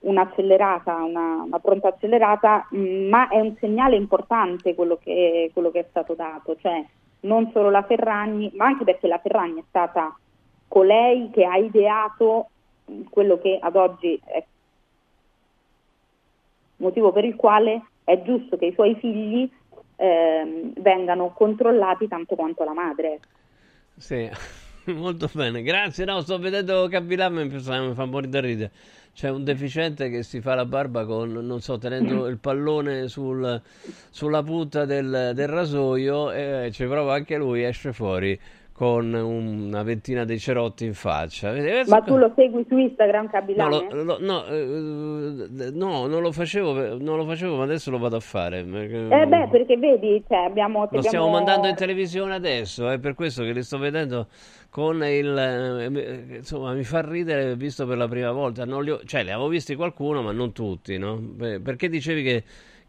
un'accelerata, una, una pronta accelerata, mh, ma è un segnale importante quello che, quello che è stato dato, cioè non solo la Ferragni, ma anche perché la Ferragni è stata colei che ha ideato mh, quello che ad oggi è motivo per il quale è giusto che i suoi figli ehm, vengano controllati tanto quanto la madre. Sì, molto bene, grazie. No, sto vedendo Cavilame mi fa morire da ridere. C'è un deficiente che si fa la barba con, non so, tenendo il pallone sul- sulla punta del, del rasoio e ci prova anche lui, esce fuori con una ventina di cerotti in faccia. Ma tu lo segui su Instagram, No, Cabilane? lo- lo- no, eh, no, non lo facevo, non lo facevo, ma adesso lo vado a fare. perché- Eh beh, perché vedi, cioè, abbiamo, lo abbiamo- stiamo mandando in televisione adesso, è per questo che li sto vedendo con il... eh, insomma, mi fa ridere visto per la prima volta. Non li ho- cioè, li avevo visti qualcuno, ma non tutti, no? Perché dicevi che,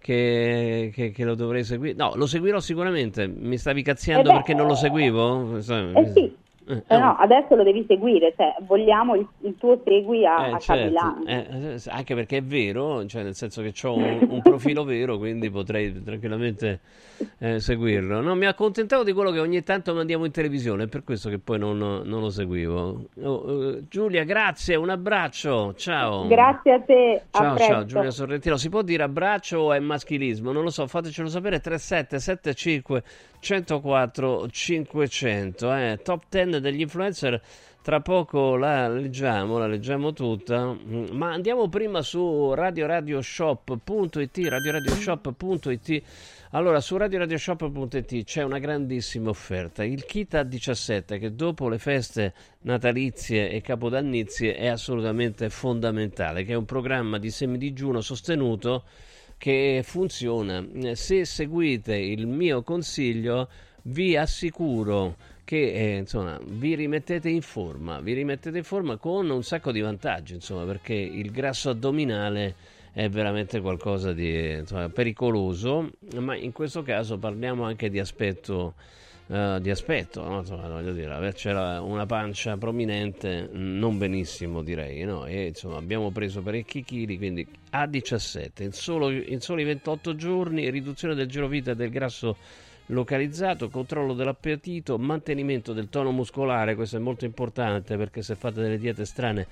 che, che- che lo dovrei seguire? No, lo seguirò sicuramente. Mi stavi cazziando Eh beh, perché non lo seguivo? Eh sì, Eh, Eh no, adesso lo devi seguire, cioè, vogliamo il, il tuo segui a, Eh, a certo. Eh, eh, anche perché è vero, cioè nel senso che ho un, un profilo vero, quindi potrei tranquillamente eh, seguirlo. No, mi accontentavo di quello che ogni tanto mandiamo in televisione, è per questo che poi non, non lo seguivo. Oh, eh, Giulia, grazie, un abbraccio, ciao. Grazie a te, a Ciao, presto. ciao Giulia Sorrentino. Si può dire abbraccio o è maschilismo? Non lo so, fatecelo sapere. 3775 104 500. Eh. Top 10 degli influencer. Tra poco la leggiamo, la leggiamo tutta. Mm, Ma andiamo prima su radioradioshop.it. Radioradioshop.it. Allora, su radioradioshop.it c'è una grandissima offerta. Il kit a 17 che dopo le feste natalizie e capodannizie è assolutamente fondamentale, che è un programma di semidigiuno sostenuto che funziona. Se seguite il mio consiglio, vi assicuro che eh, insomma, vi rimettete in forma, vi rimettete in forma con un sacco di vantaggi, insomma, perché il grasso addominale è veramente qualcosa di insomma, pericoloso, ma in questo caso parliamo anche di aspetto eh, di aspetto, no? Insomma, voglio dire, averci la- una pancia prominente non benissimo direi, no? E insomma abbiamo preso parecchi chili, quindi a 17, in, solo- in soli 28 giorni, riduzione del girovita e del grasso localizzato, controllo dell'appetito, mantenimento del tono muscolare, questo è molto importante perché se fate delle diete strane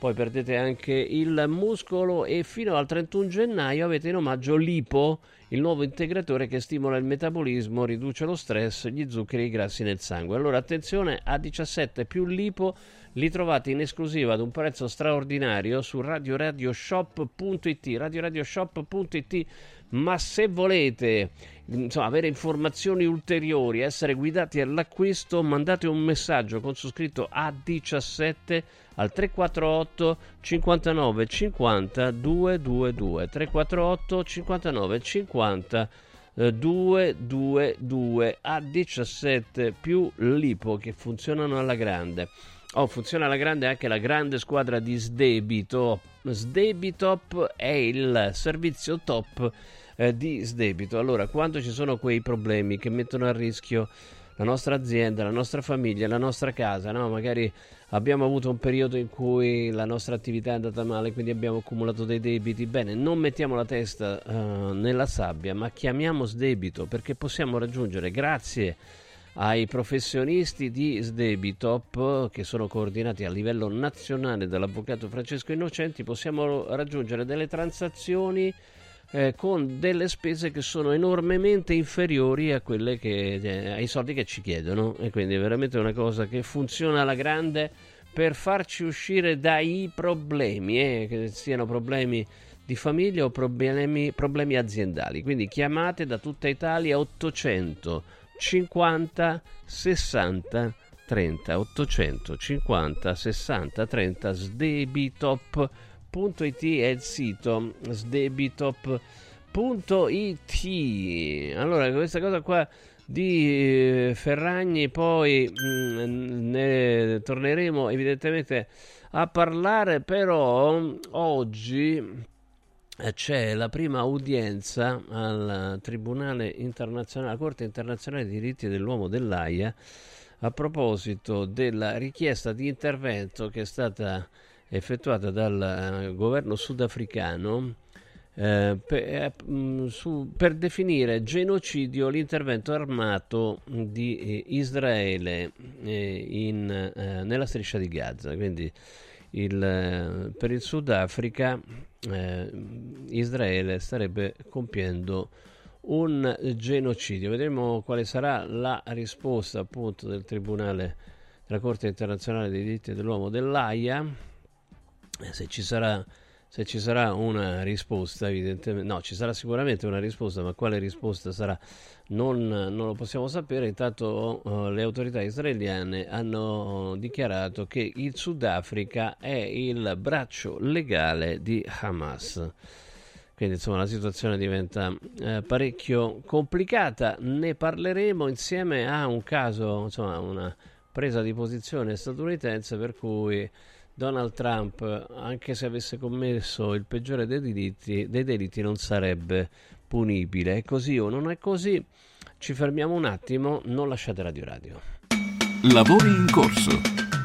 poi perdete anche il muscolo e fino al 31 gennaio avete in omaggio l'IPO, il nuovo integratore che stimola il metabolismo, riduce lo stress, gli zuccheri e i grassi nel sangue. Allora attenzione, A17 più l'IPO li trovate in esclusiva ad un prezzo straordinario su radioradioshop.it radioradioshop.it ma se volete insomma, avere informazioni ulteriori essere guidati all'acquisto mandate un messaggio con su scritto A17 al 348 59 50 222 348 59 50 222 A17 più l'IPO che funzionano alla grande Oh, funziona alla grande anche la grande squadra di Sdebito. Sdebitop è il servizio top eh, di Sdebito. Allora, quando ci sono quei problemi che mettono a rischio la nostra azienda, la nostra famiglia, la nostra casa, no? magari abbiamo avuto un periodo in cui la nostra attività è andata male, quindi abbiamo accumulato dei debiti. Bene, non mettiamo la testa uh, nella sabbia, ma chiamiamo Sdebito perché possiamo raggiungere, grazie ai professionisti di Sdebitop che sono coordinati a livello nazionale dall'avvocato Francesco Innocenti possiamo raggiungere delle transazioni eh, con delle spese che sono enormemente inferiori a quelle che, eh, ai soldi che ci chiedono e quindi è veramente una cosa che funziona alla grande per farci uscire dai problemi, eh, che siano problemi di famiglia o problemi, problemi aziendali. Quindi chiamate da tutta Italia 800 50 60 30 850 60 30 sdebitop.it è il sito sdebitop.it allora questa cosa qua di eh, Ferragni poi mm, ne torneremo evidentemente a parlare però oggi eh, c'è la prima udienza al Tribunale internazionale, alla Corte internazionale dei diritti dell'uomo dell'AIA a proposito della richiesta di intervento che è stata effettuata dal eh, governo sudafricano eh, per, eh, mm, su, per, definire genocidio l'intervento armato di eh, Israele eh, in, nella striscia di Gaza. Quindi il, per il Sudafrica eh, Israele starebbe compiendo un genocidio. Vedremo quale sarà la risposta appunto del Tribunale della Corte internazionale dei diritti dell'uomo dell'AIA, eh, se ci sarà se ci sarà una risposta, evidentemente, no, ci sarà sicuramente una risposta, ma quale risposta sarà non, non lo possiamo sapere. Intanto uh, le autorità israeliane hanno dichiarato che il Sudafrica è il braccio legale di Hamas. Quindi insomma la situazione diventa eh, parecchio complicata. Ne parleremo insieme a un caso, insomma, una presa di posizione statunitense per cui Donald Trump, anche se avesse commesso il peggiore dei delitti, dei delitti non sarebbe punibile. È così o non è così? Ci fermiamo un attimo, non lasciate Radio Radio. Lavori in corso.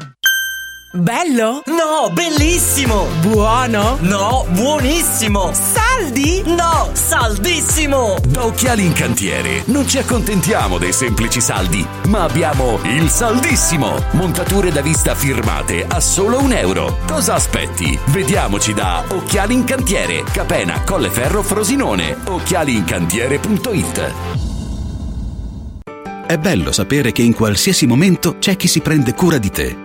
Bello? No, bellissimo! Buono? No, buonissimo! Saldi? No, saldissimo! Da Occhiali in Cantiere non ci accontentiamo dei semplici saldi, ma abbiamo il saldissimo! Montature da vista firmate a solo un euro. Cosa aspetti? Vediamoci da Occhiali in Cantiere, Capena, Colleferro, Frosinone. Occhialiincantiere.it È bello sapere che in qualsiasi momento c'è chi si prende cura di te.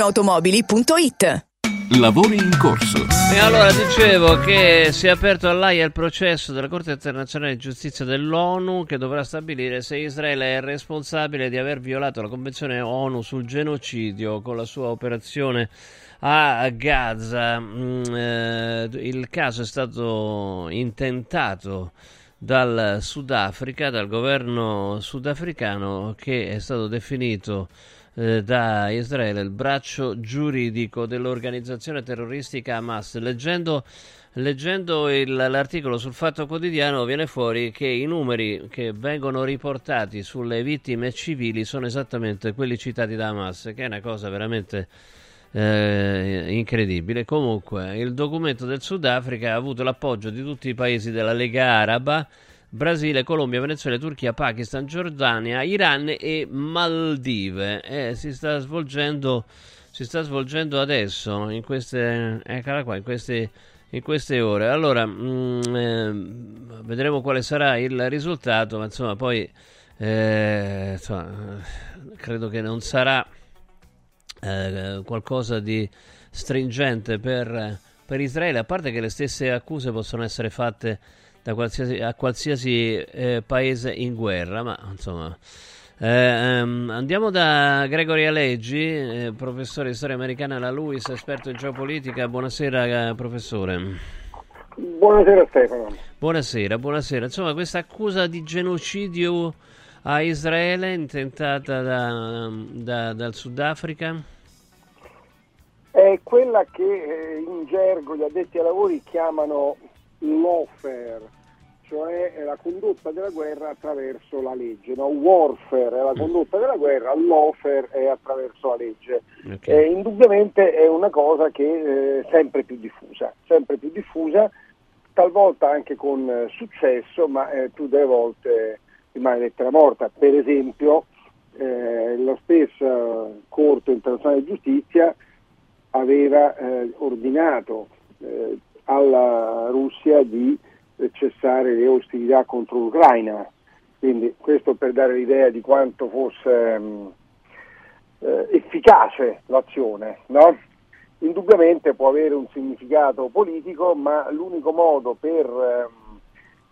ValentinoAutomobili.it Lavori in corso. E allora dicevo che si è aperto all'AIA il processo della Corte internazionale di giustizia dell'ONU che dovrà stabilire se Israele è responsabile di aver violato la Convenzione ONU sul genocidio con la sua operazione a Gaza. Mm, eh, il caso è stato intentato dal Sudafrica, dal governo sudafricano che è stato definito eh, da Israele il braccio giuridico dell'organizzazione terroristica Hamas. Leggendo, leggendo il- l'articolo sul Fatto Quotidiano viene fuori che i numeri che vengono riportati sulle vittime civili sono esattamente quelli citati da Hamas, che è una cosa veramente eh, incredibile. Comunque, il documento del Sudafrica ha avuto l'appoggio di tutti i paesi della Lega Araba. Brasile, Colombia, Venezuela, Turchia, Pakistan, Giordania, Iran e Maldive. Eh, si sta svolgendo si sta svolgendo adesso in queste eccola qua in queste, in queste ore allora mm, ehm, vedremo quale sarà il risultato ma insomma poi eh, insomma, credo che non sarà eh, qualcosa di stringente per, per Israele, a parte che le stesse accuse possono essere fatte qualsiasi, a qualsiasi eh, paese in guerra, ma insomma. Eh, ehm, andiamo da Gregory Aleggi, eh, professore di storia americana alla LUIS, esperto in geopolitica. Buonasera, eh, professore. Buonasera Stefano. Buonasera, buonasera. Insomma, questa accusa di genocidio a Israele intentata da- da- dal Sudafrica? È quella che eh, in gergo gli addetti ai lavori chiamano lawfare, cioè la condotta della guerra attraverso la legge. No? Warfare è la condotta della guerra, lawfare è attraverso la legge. Eh, indubbiamente è una cosa che è sempre più diffusa, sempre più diffusa, talvolta anche con eh, successo, ma eh, più delle volte rimane lettera morta. Per esempio, eh, la stessa Corte internazionale di giustizia aveva eh, ordinato eh, alla Russia di cessare le ostilità contro l'Ucraina. Quindi questo per dare l'idea di quanto fosse mh, eh, efficace l'azione. No? Indubbiamente può avere un significato politico, ma l'unico modo per ehm,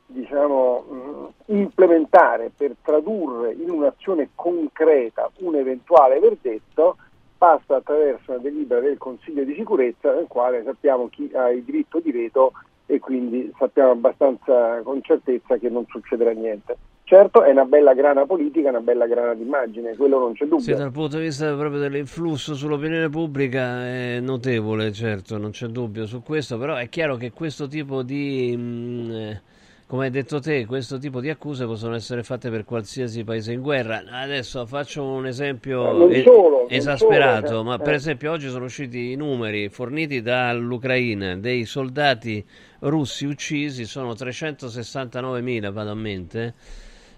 diciamo, mh, implementare, per tradurre in un'azione concreta un eventuale verdetto passa attraverso una delibera del Consiglio di sicurezza nel quale sappiamo chi ha il diritto di veto e quindi sappiamo abbastanza con certezza che non succederà niente. Certo è una bella grana politica, una bella grana d'immagine, quello non c'è dubbio. Sì, dal punto di vista proprio dell'influsso sull'opinione pubblica è notevole, certo, non c'è dubbio su questo, però è chiaro che questo tipo di, mh, eh, come hai detto te, questo tipo di accuse possono essere fatte per qualsiasi paese in guerra. Adesso faccio un esempio Eh, solo, esasperato, solo, eh, ma per eh. esempio oggi sono usciti i numeri forniti dall'Ucraina dei soldati russi uccisi, sono 369.000, vado a mente,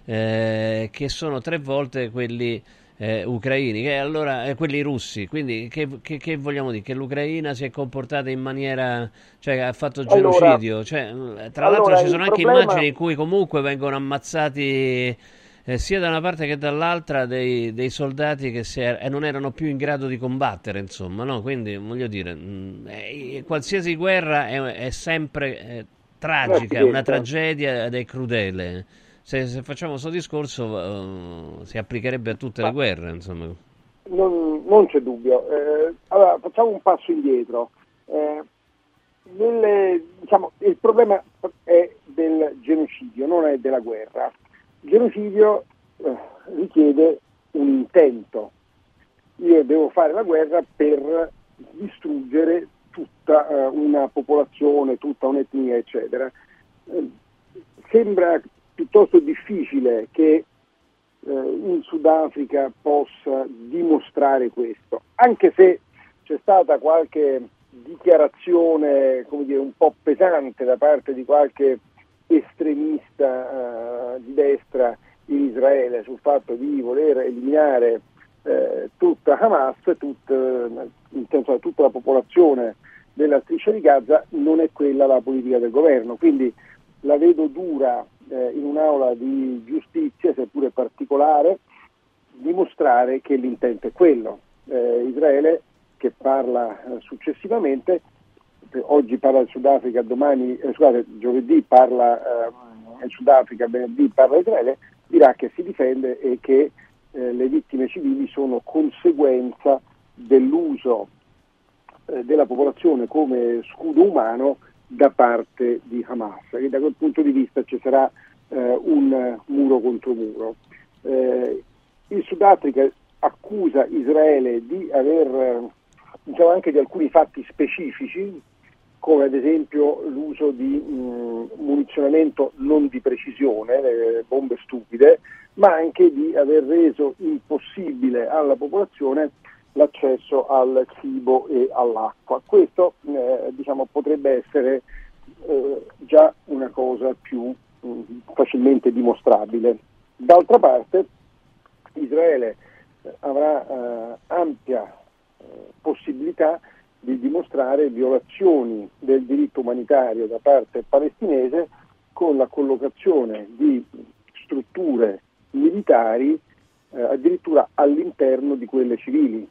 eh, che sono tre volte quelli eh, ucraini, che allora, eh, quelli russi. Quindi che, che- che vogliamo dire? Che l'Ucraina si è comportata in maniera, cioè ha fatto Allora- genocidio. Cioè, eh, tra l'altro allora, ci il sono anche problema- immagini in cui comunque vengono ammazzati eh, sia da una parte che dall'altra dei, dei soldati che si er- non erano più in grado di combattere, insomma, no? Quindi voglio dire, mh, eh, qualsiasi guerra è, è sempre eh, tragica, è una tragedia ed è crudele. Se, se facciamo questo discorso eh, si applicherebbe a tutte le guerre, insomma. Non, non c'è dubbio. Eh, allora, facciamo un passo indietro. Eh, nelle- diciamo, il problema è del genocidio, non è della guerra. Il genocidio eh, richiede un intento. Io devo fare la guerra per distruggere tutta eh, una popolazione, tutta un'etnia, eccetera. Eh, sembra piuttosto difficile che eh, in Sudafrica possa dimostrare questo, anche se c'è stata qualche dichiarazione dire, un po' pesante da parte di qualche estremista eh, di destra in Israele sul fatto di voler eliminare eh, tutta Hamas, tut- in senso, tutta la popolazione della striscia di Gaza, non è quella la politica del governo. Quindi la vedo dura eh, in un'aula di giustizia, seppure particolare, dimostrare che l'intento è quello. Eh, Israele, che parla eh, successivamente, oggi parla il Sudafrica, domani, eh, scusate, giovedì parla eh, Sudafrica, venerdì parla Israele, dirà che si difende e che eh, le vittime civili sono conseguenza dell'uso eh, della popolazione come scudo umano da parte di Hamas e da quel punto di vista ci sarà eh, un eh, muro contro muro. Eh, il Sudafrica accusa Israele di aver eh, diciamo anche di alcuni fatti specifici come ad esempio l'uso di mh, munizionamento non di precisione, le bombe stupide, ma anche di aver reso impossibile alla popolazione l'accesso al cibo e all'acqua. Questo eh, diciamo, potrebbe essere eh, già una cosa più mh, facilmente dimostrabile. D'altra parte Israele eh, avrà eh, ampia eh, possibilità di dimostrare violazioni del diritto umanitario da parte palestinese con la collocazione di strutture militari eh, addirittura all'interno di quelle civili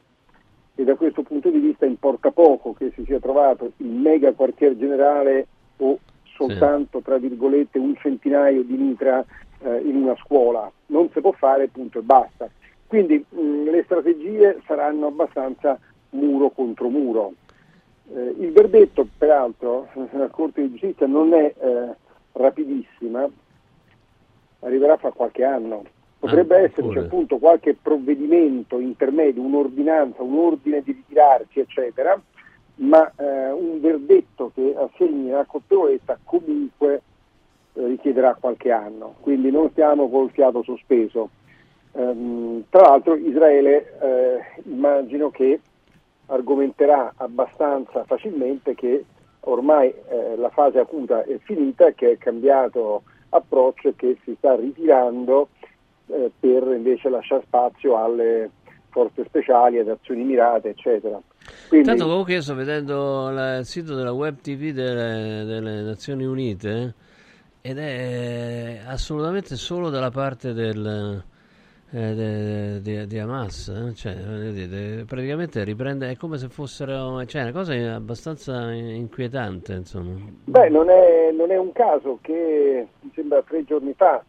e da questo punto di vista importa poco che si sia trovato il mega quartier generale o soltanto tra virgolette un centinaio di mitra eh, in una scuola, non si può fare punto e basta. Quindi mh, le strategie saranno abbastanza muro contro muro. Eh, il verdetto, peraltro, la Corte di Giustizia non è eh, rapidissima, arriverà fra qualche anno. Potrebbe Ah, esserci pure. appunto qualche provvedimento intermedio, un'ordinanza, un ordine di ritirarsi, eccetera, ma eh, un verdetto che assegni la colpevolezza comunque eh, richiederà qualche anno, quindi non stiamo col fiato sospeso. Ehm, tra l'altro Israele eh, immagino che argomenterà abbastanza facilmente che ormai eh, la fase acuta è finita, che è cambiato approccio e che si sta ritirando eh, per invece lasciare spazio alle forze speciali, ad azioni mirate, eccetera. Quindi, Intanto comunque io sto vedendo la- il sito della web TV delle, delle Nazioni Unite ed è assolutamente solo dalla parte del, eh, di, Hamas, eh, cioè, dire, praticamente riprende, è come se fossero, cioè, una cosa abbastanza inquietante, insomma. Beh, non è, non è un caso che, mi sembra tre giorni fa,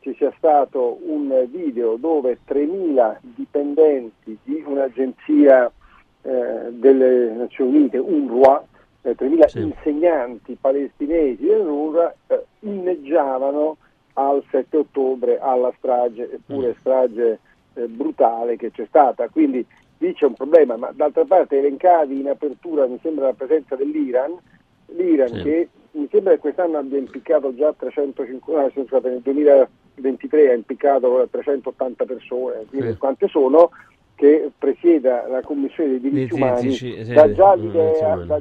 ci sia stato un video dove 3.000 dipendenti di un'agenzia eh, delle Nazioni Unite, UNRWA, eh, 3.000 insegnanti palestinesi dell'UNRWA eh, inneggiavano al 7 ottobre alla strage, eppure strage eh, brutale che c'è stata. Quindi lì c'è un problema, ma d'altra parte elencati in apertura, mi sembra la presenza dell'Iran, l'Iran Sì. che mi sembra che quest'anno abbia impiccato già 350, ah, scusate, nel 2023 ha impiccato 380 persone, quindi Sì. quante sono, che presieda la Commissione dei diritti Dei umani, diritti, sì, dà, già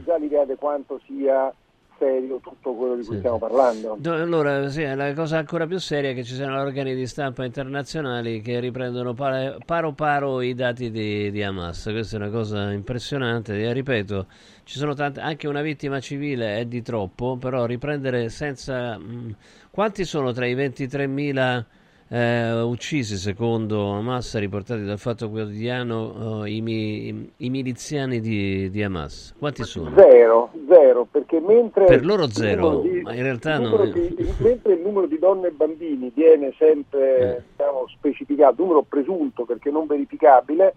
già l'idea di quanto sia serio tutto quello di cui Sì, stiamo sì. parlando. Do- Allora, sì, la cosa ancora più seria è che ci siano organi di stampa internazionali che riprendono pare- paro paro i dati di, di Hamas. Questa è una cosa impressionante. E ripeto, ci sono tante, anche una vittima civile è di troppo, però riprendere senza... mh, quanti sono tra i 23.000 eh, uccisi secondo Hamas riportati dal Fatto Quotidiano eh, i, mi- i miliziani di, di Hamas? Quanti sono? Zero, zero, perché mentre Per loro zero, di- ma in realtà no. di- mentre il numero di donne e bambini viene sempre diciamo, specificato, numero presunto perché non verificabile,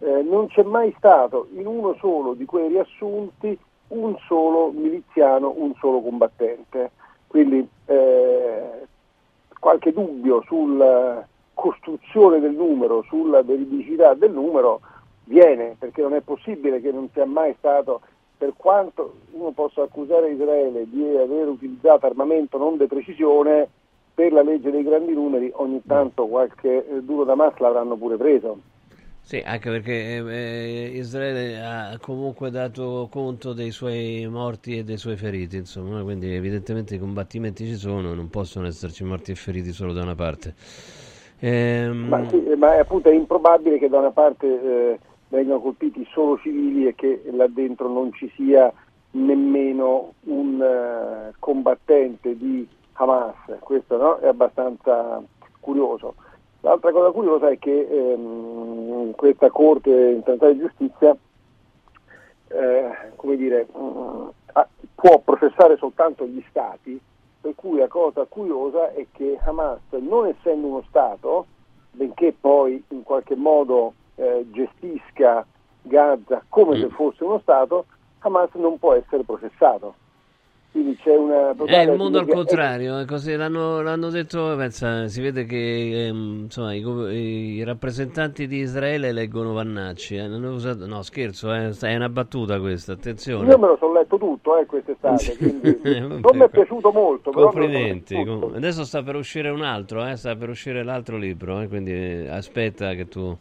eh, non c'è mai stato in uno solo di quei riassunti un solo miliziano, un solo combattente. Quindi eh, qualche dubbio sulla costruzione del numero, sulla veridicità del numero viene, perché non è possibile che non sia mai stato, per quanto uno possa accusare Israele di aver utilizzato armamento non di precisione, per la legge dei grandi numeri ogni tanto qualche eh, duro da Hamas l'avranno pure preso. Sì, anche perché eh, Israele ha comunque dato conto dei suoi morti e dei suoi feriti, insomma, quindi evidentemente i combattimenti ci sono, non possono esserci morti e feriti solo da una parte. Ehm, Ma, sì, ma appunto è improbabile che da una parte eh, vengano colpiti solo civili e che là dentro non ci sia nemmeno un eh, combattente di Hamas, questo no? è abbastanza curioso. L'altra cosa curiosa è che ehm, questa Corte internazionale di giustizia eh, come dire, mm, ha- può processare soltanto gli stati, per cui la cosa curiosa è che Hamas, non essendo uno Stato, benché poi in qualche modo eh, gestisca Gaza come se fosse uno Stato, Hamas non può essere processato. Quindi c'è una È il mondo al contrario, è così l'hanno, l'hanno detto, pensa, si vede che ehm, insomma, i, i rappresentanti di Israele leggono Vannacci, eh, usato- no scherzo, eh, è una battuta questa, attenzione. Io me lo sono letto tutto eh, quest'estate, quindi Eh, non mi è piaciuto molto. Complimenti. com- Adesso sta per uscire un altro, eh, sta per uscire l'altro libro, eh, quindi eh, aspetta che tu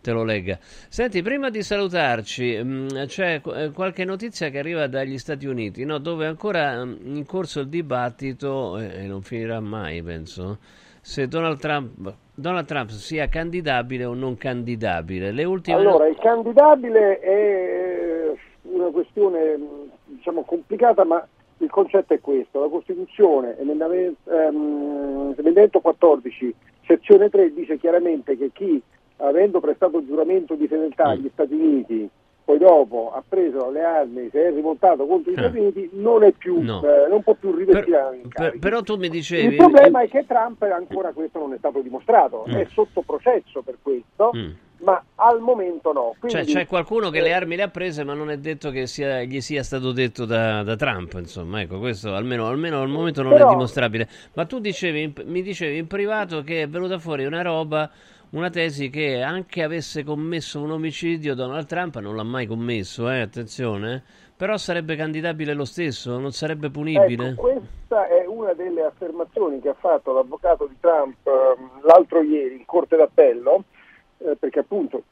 te lo legga. Senti, prima di salutarci, mh, c'è qu- eh, qualche notizia che arriva dagli Stati Uniti, no, dove ancora mh, in corso il dibattito, eh, e non finirà mai, penso, se Donald Trump, Donald Trump sia candidabile o non candidabile. Le ultime Allora, il candidabile è una questione mh, diciamo, complicata, ma il concetto è questo. La Costituzione, emendamento, ehm, emendamento 14, sezione 3, dice chiaramente che chi, avendo prestato giuramento di fedeltà agli Stati Uniti, poi dopo ha preso le armi, si è rivoltato contro gli Ah. Stati Uniti, non, è più, No. eh, non può più rivestire Per- incarichi. però tu mi Il dicevi... problema è che Trump ancora questo non è stato dimostrato, Mm. è sotto processo per questo, Mm. ma al momento no. Cioè, Quindi, c'è qualcuno che eh, le armi le ha prese, ma non è detto che sia- gli sia stato detto da, da Trump. Insomma, ecco, questo almeno, almeno al momento non è Però- dimostrabile. Ma tu dicevi, mi dicevi in privato che è venuta fuori una roba, una tesi che anche avesse commesso un omicidio, Donald Trump non l'ha mai commesso, eh, attenzione. eh. Però sarebbe candidabile lo stesso, non sarebbe punibile. Ecco, questa è una delle affermazioni che ha fatto l'avvocato di Trump ehm, l'altro ieri in Corte d'Appello, eh, perché appunto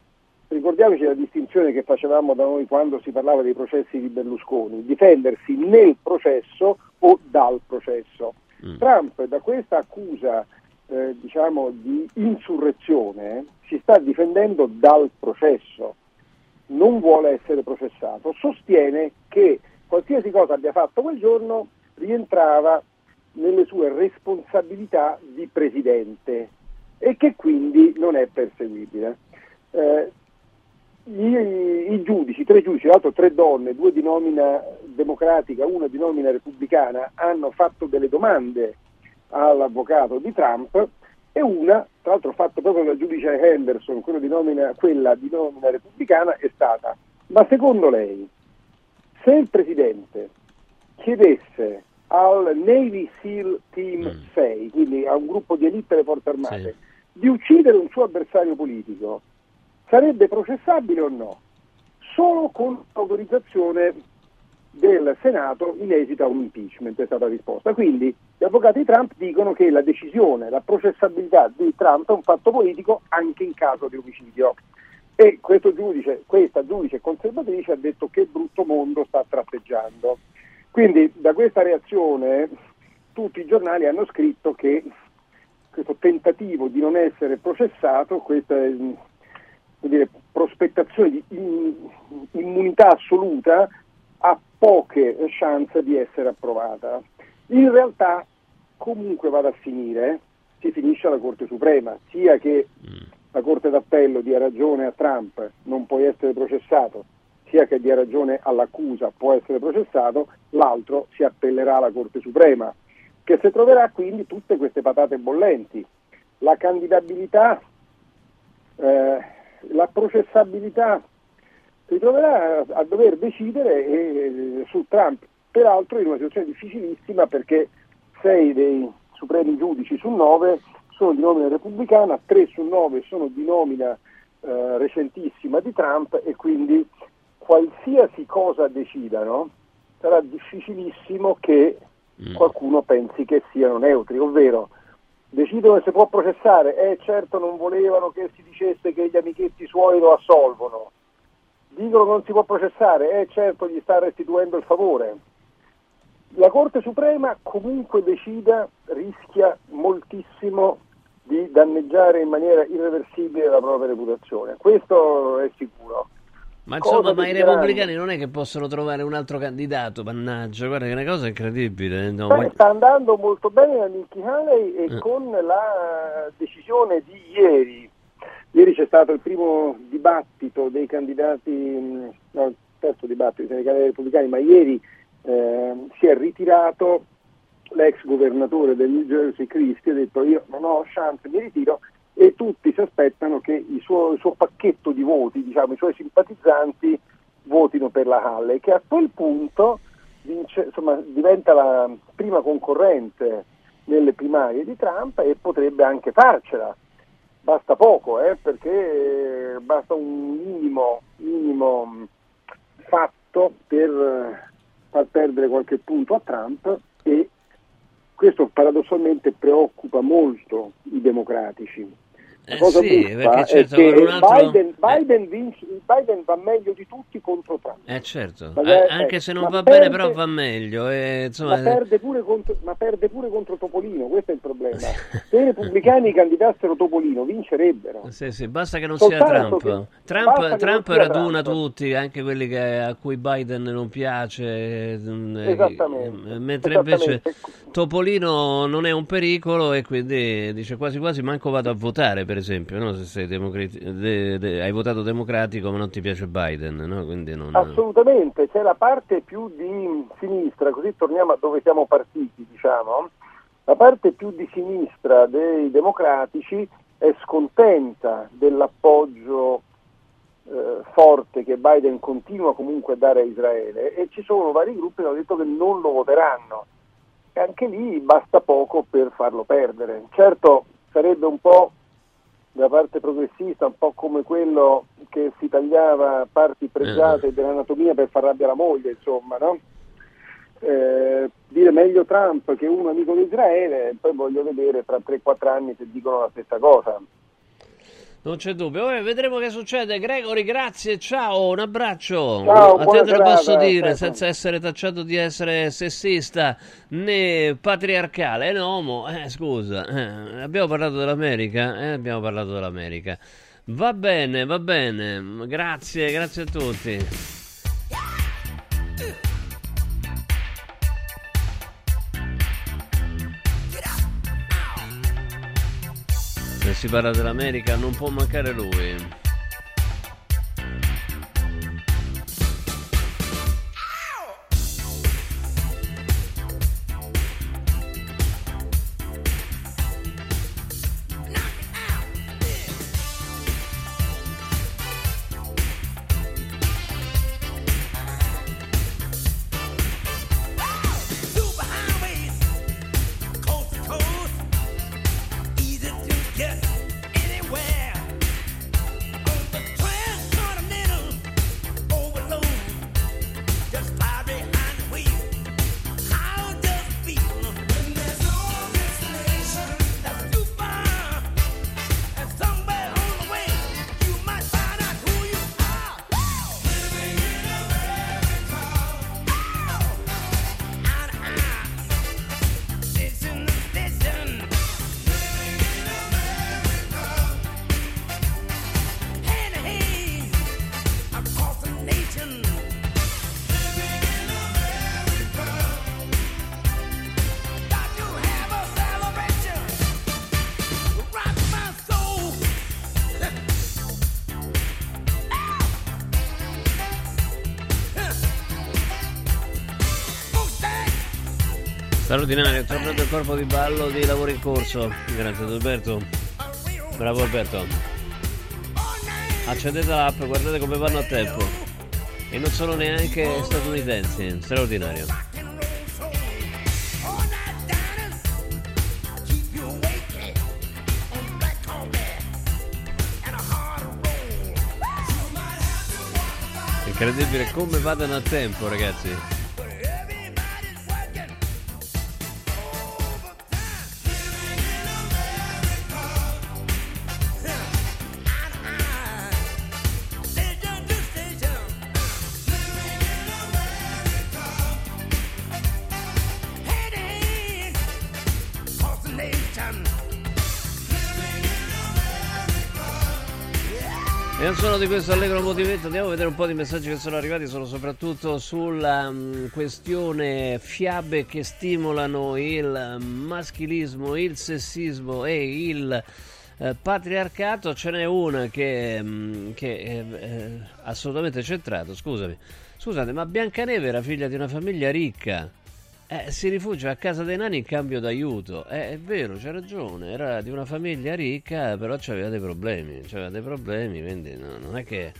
ricordiamoci la distinzione che facevamo da noi quando si parlava dei processi di Berlusconi, difendersi nel processo o dal processo. Trump da questa accusa eh, diciamo di insurrezione si sta difendendo dal processo non vuole essere processato, sostiene che qualsiasi cosa abbia fatto quel giorno rientrava nelle sue responsabilità di presidente e che quindi non è perseguibile. Eh, i, i giudici, tre giudici, tra l'altro tre donne, due di nomina democratica, una di nomina repubblicana, hanno fatto delle domande all'avvocato di Trump e una, tra l'altro fatta proprio dal giudice Henderson, quello di nomina- quella di nomina repubblicana, è stata, ma secondo lei, se il Presidente chiedesse al Navy SEAL Team 6, quindi a un gruppo di elite delle forze armate, di uccidere un suo avversario politico, sarebbe processabile o no? Solo con autorizzazione del Senato in esito a un impeachment, è stata la risposta. Quindi gli avvocati Trump dicono che la decisione, la processabilità di Trump è un fatto politico anche in caso di omicidio. E questo giudice, questa giudice conservatrice ha detto che brutto mondo sta tratteggiando. Quindi da questa reazione tutti i giornali hanno scritto che questo tentativo di non essere processato, questa eh, vuol dire, prospettazione di immunità assoluta ha poche chance di essere approvata. In realtà comunque vada a finire, si finisce alla Corte Suprema, sia che la Corte d'Appello dia ragione a Trump, non può essere processato, sia che dia ragione all'accusa, può essere processato, l'altro si appellerà alla Corte Suprema, che se troverà quindi tutte queste patate bollenti. La candidabilità, eh, la processabilità si troverà a dover decidere eh, su Trump, peraltro in una situazione difficilissima perché sei dei supremi giudici su nove sono di nomina repubblicana, tre su nove sono di nomina eh, recentissima di Trump e quindi qualsiasi cosa decidano sarà difficilissimo che qualcuno pensi che siano neutri, ovvero decidono se può processare, eh certo non volevano che si dicesse che gli amichetti suoi lo assolvono, dicono che non si può processare, eh certo gli sta restituendo il favore. La Corte Suprema comunque decida rischia moltissimo di danneggiare in maniera irreversibile la propria reputazione, questo è sicuro. Ma insomma, ma i repubblicani non è che possono trovare un altro candidato, mannaggia, guarda che è una cosa incredibile. eh, no, Beh, sta andando molto bene a Nikki Haley e Eh. con la decisione di ieri, ieri c'è stato il primo dibattito dei candidati, mh, no, il terzo dibattito dei candidati repubblicani, ma ieri eh, si è ritirato l'ex governatore del New Jersey Christie, ha detto io non ho chance, mi ritiro e tutti si aspettano che il suo, il suo pacchetto di voti, diciamo, i suoi simpatizzanti votino per la Halle, che a quel punto vince- insomma, diventa la prima concorrente nelle primarie di Trump e potrebbe anche farcela. Basta poco, eh, perché basta un minimo, minimo mh, fatto per far perdere qualche punto a Trump e questo paradossalmente preoccupa molto i democratici. La Eh cosa sì, buffa perché certo, è che altro- Biden, Biden vince- Biden va meglio di tutti contro Trump. Eh certo, eh, anche eh, se non va perde- bene però va meglio. eh, insomma, ma, perde pure contro, ma perde pure contro Topolino, questo è il problema. Se i repubblicani candidassero Topolino vincerebbero. Sì, sì, basta che non sia Soltanto Trump. che- Trump, Trump sia raduna Trump. tutti, anche quelli che- a cui Biden non piace, mm, eh, Esattamente, eh, mentre invece esattamente. Topolino non è un pericolo e quindi dice quasi quasi manco vado a votare, per esempio, no? se sei democrati- de- de- hai votato democratico ma non ti piace Biden, no? non... Assolutamente, c'è la parte più di sinistra, così torniamo a dove siamo partiti, diciamo. La parte più di sinistra dei democratici è scontenta dell'appoggio forte che Biden continua comunque a dare a Israele e ci sono vari gruppi che hanno detto che non lo voteranno. E anche lì basta poco per farlo perdere. Certo sarebbe un po' da parte progressista, un po' come quello che si tagliava parti pregiate dell'anatomia per far rabbia la moglie, insomma, no? Eh, dire meglio Trump che uno amico di Israele, poi voglio vedere tra 3-4 anni se dicono la stessa cosa. Non c'è dubbio. Vabbè, vedremo che succede. Gregory, grazie, ciao, un abbraccio. Ciao, A te te lo posso dire Stefano. senza essere tacciato di essere sessista né patriarcale. È un uomo, eh, scusa. eh, abbiamo parlato dell'America? Eh, abbiamo parlato dell'America. Va bene, va bene. Grazie, grazie a tutti. Si parla dell'America non può mancare lui. Straordinario, è tornato il corpo di ballo dei lavori in corso. Grazie ad Alberto. Bravo Alberto. Accendete l'app, guardate come vanno a tempo. E non sono neanche statunitensi. Straordinario. Incredibile come vadano a tempo, ragazzi. Di questo allegro movimento, andiamo a vedere un po' di messaggi che sono arrivati, sono soprattutto sulla mm, questione fiabe che stimolano il maschilismo, il sessismo e il eh, patriarcato. Ce n'è una che, mm, che è eh, assolutamente centrato, scusami. Scusate, ma Biancaneve era figlia di una famiglia ricca. Eh, si rifugia a casa dei nani in cambio d'aiuto. Eh, è vero, c'è ragione. Era di una famiglia ricca, però aveva dei problemi. Aveva dei problemi, quindi no, non è che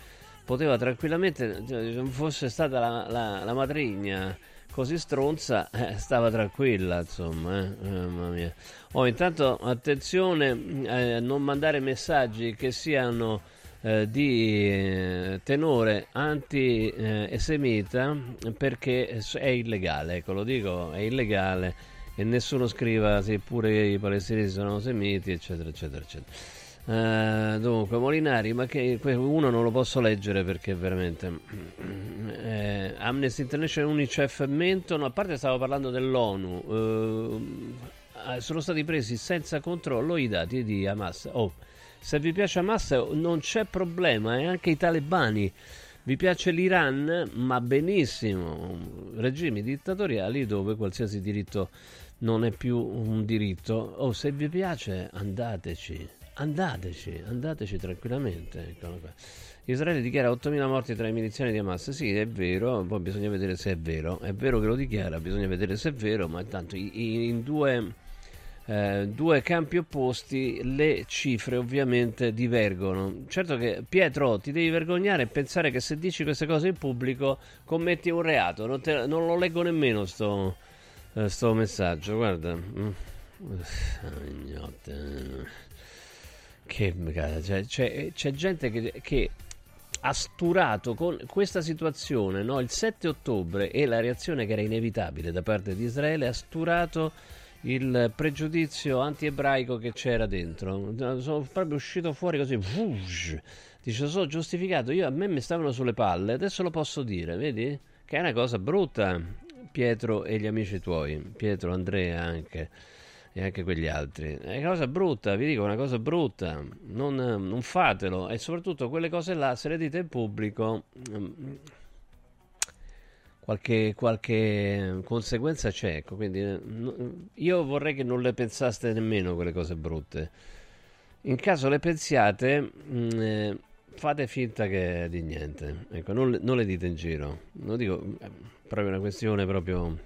poteva tranquillamente. cioè, Se non fosse stata la, la- la matrigna così stronza, eh, stava tranquilla, insomma. eh. Eh, Mamma mia. Oh, intanto attenzione eh, a non mandare messaggi che siano eh, di eh, tenore anti-semita perché è illegale, ecco lo dico, è illegale e nessuno scriva se pure i palestinesi sono semiti, eccetera, eccetera, eccetera. Eh, dunque, Molinari, ma che uno non lo posso leggere perché veramente eh, Amnesty International Unicef mentono, a parte stavo parlando dell'ONU, eh, sono stati presi senza controllo i dati di Hamas. Oh, se vi piace Hamas non c'è problema, e anche i talebani. Vi piace l'Iran? Ma benissimo, regimi dittatoriali dove qualsiasi diritto non è più un diritto. Oh, se vi piace andateci, andateci, andateci tranquillamente. Eccolo qua. Israele dichiara 8.000 morti tra i miliziani di Hamas. Sì, è vero, poi bisogna vedere se è vero. È vero che lo dichiara, bisogna vedere se è vero, ma intanto in due eh, due campi opposti, le cifre ovviamente divergono. Certo che Pietro ti devi vergognare e pensare che se dici queste cose in pubblico commetti un reato. Non, te, non lo leggo nemmeno sto, eh, sto messaggio. Guarda, Mm. Ignote. che c'è, c'è, c'è gente che, che ha sturato con questa situazione no? il 7 ottobre e la reazione che era inevitabile da parte di Israele ha sturato il pregiudizio anti-ebraico che c'era dentro. Sono proprio uscito fuori così. Dice: Sono giustificato. Io a me mi stavano sulle palle, adesso lo posso dire, vedi? Che è una cosa brutta. Pietro e gli amici tuoi, Pietro, Andrea anche e anche quegli altri. È una cosa brutta, vi dico, una cosa brutta. Non, non fatelo e soprattutto quelle cose là, se le dite in pubblico, qualche, qualche conseguenza c'è. Ecco, quindi eh, io vorrei che non le pensaste nemmeno quelle cose brutte. In caso le pensiate, mh, eh, fate finta che di niente. Ecco, non, non, le dite in giro. Non dico, è proprio una questione proprio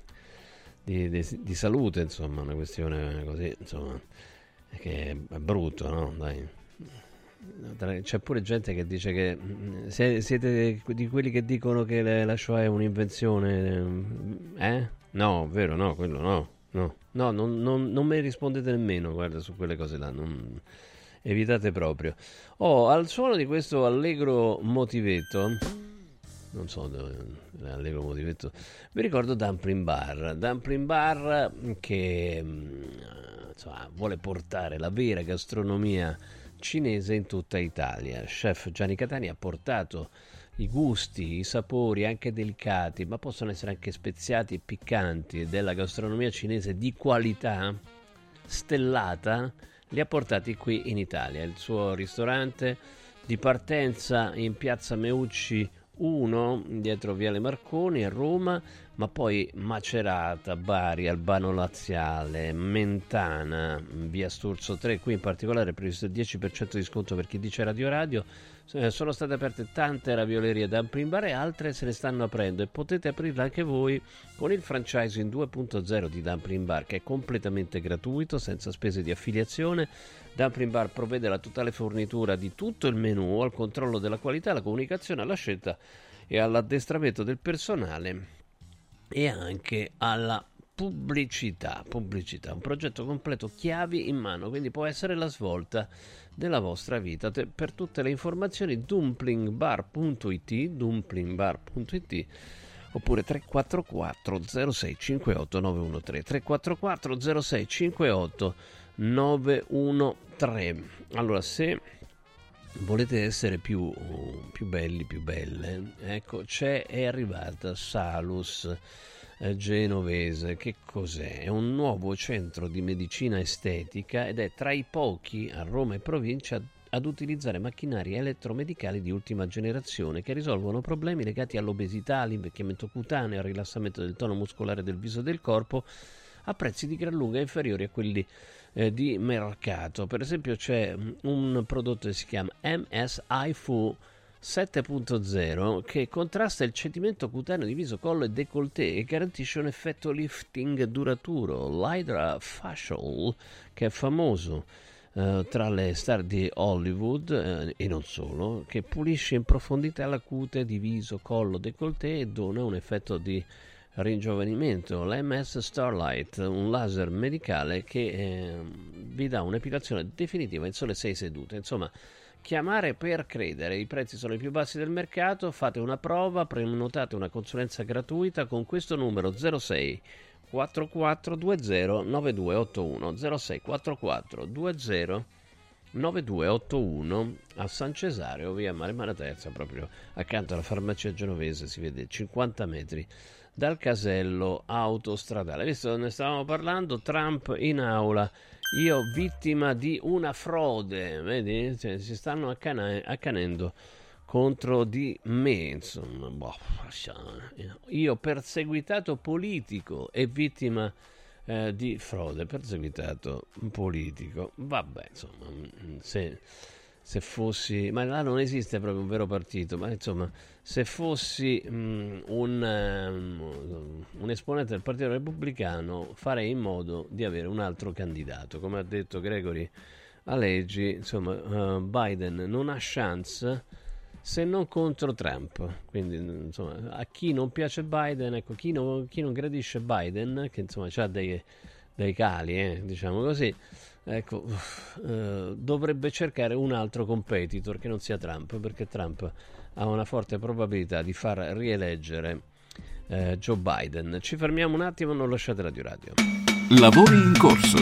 di, di, di, salute, insomma, una questione così, insomma, che è brutto, no? Dai. C'è pure gente che dice che mm, siete di quelli che dicono che la Shoah è un'invenzione, eh? No, vero, no, quello no. No, no non, non, non mi rispondete nemmeno, guarda, su quelle cose là. Non, evitate proprio. Oh, al suono di questo allegro motivetto non so dove allegro motivetto vi ricordo Dumpling Bar Dumpling Bar che mm, insomma, vuole portare la vera gastronomia cinese in tutta Italia. Chef Gianni Catani ha portato i gusti, i sapori anche delicati ma possono essere anche speziati e piccanti della gastronomia cinese di qualità stellata li ha portati qui in Italia. Il suo ristorante di partenza in piazza Meucci 1 dietro Viale Marconi a Roma, ma poi Macerata, Bari, Albano Laziale, Mentana, Via Sturzo 3, qui in particolare è previsto il 10% di sconto per chi dice Radio Radio. Eh, sono state aperte tante raviolerie da in bar e altre se ne stanno aprendo e potete aprirle anche voi con il franchising 2.0 di Dumpling Bar che è completamente gratuito, senza spese di affiliazione. Dumpling Bar provvede alla totale fornitura di tutto il menù, al controllo della qualità, alla comunicazione, alla scelta e all'addestramento del personale e anche alla pubblicità, pubblicità, un progetto completo chiavi in mano, quindi può essere la svolta della vostra vita. Per tutte le informazioni dumplingbar.it, dumplingbar.it oppure 344 0658 913 344 0658 913 allora se volete essere più, più belli più belle ecco c'è è arrivata Salus genovese. Che cos'è? È un nuovo centro di medicina estetica ed è tra i pochi a Roma e provincia ad utilizzare macchinari elettromedicali di ultima generazione che risolvono problemi legati all'obesità, all'invecchiamento cutaneo, al rilassamento del tono muscolare del viso e del corpo a prezzi di gran lunga inferiori a quelli eh, di mercato. Per esempio c'è un prodotto che si chiama MSI Fu 7.0 che contrasta il cedimento cutaneo di viso, collo e décolleté e garantisce un effetto lifting duraturo. L'Hydra Facial, che è famoso eh, tra le star di Hollywood eh, e non solo, che pulisce in profondità la cute di viso, collo, décolleté e dona un effetto di ringiovanimento. L'MS Starlight, un laser medicale che eh, vi dà un'epilazione definitiva in sole 6 sedute. Insomma, Chiamare per credere, i prezzi sono i più bassi del mercato, fate una prova, prenotate una consulenza gratuita con questo numero 06 4420 9281 06 4420 9281 a San Cesareo, via Mare Terza, proprio accanto alla farmacia genovese, si vede 50 metri dal casello autostradale. Visto, ne stavamo parlando, Trump in aula io vittima di una frode, vedi? Cioè, si stanno accana- accanendo contro di me, insomma. Boh, io perseguitato politico e vittima eh, di frode, perseguitato politico. Vabbè, insomma, se se fossi, ma là non esiste proprio un vero partito, ma insomma, se fossi mh, un, um, un, esponente del Partito Repubblicano, farei in modo di avere un altro candidato. Come ha detto Gregory Alleggi, insomma, uh, Biden non ha chance se non contro Trump. Quindi, insomma, a chi non piace Biden, ecco, chi non, chi non gradisce Biden, che insomma ha dei, dei cali, eh, diciamo così ecco, uh, dovrebbe cercare un altro competitor che non sia Trump, perché Trump ha una forte probabilità di far rieleggere uh, Joe Biden. Ci fermiamo un attimo, non lasciate Radio Radio. Lavori in corso.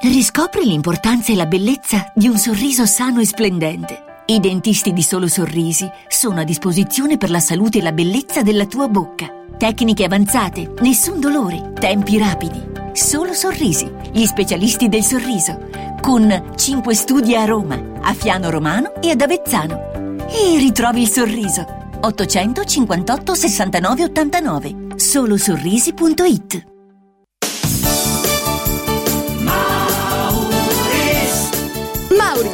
Riscopri l'importanza e la bellezza di un sorriso sano e splendente. I dentisti di Solo Sorrisi sono a disposizione per la salute e la bellezza della tua bocca. Tecniche avanzate, nessun dolore, tempi rapidi. Solo Sorrisi, gli specialisti del sorriso, con 5 studi a Roma, a Fiano Romano e ad Avezzano. E ritrovi il sorriso. 858 69 89 solosorrisi.it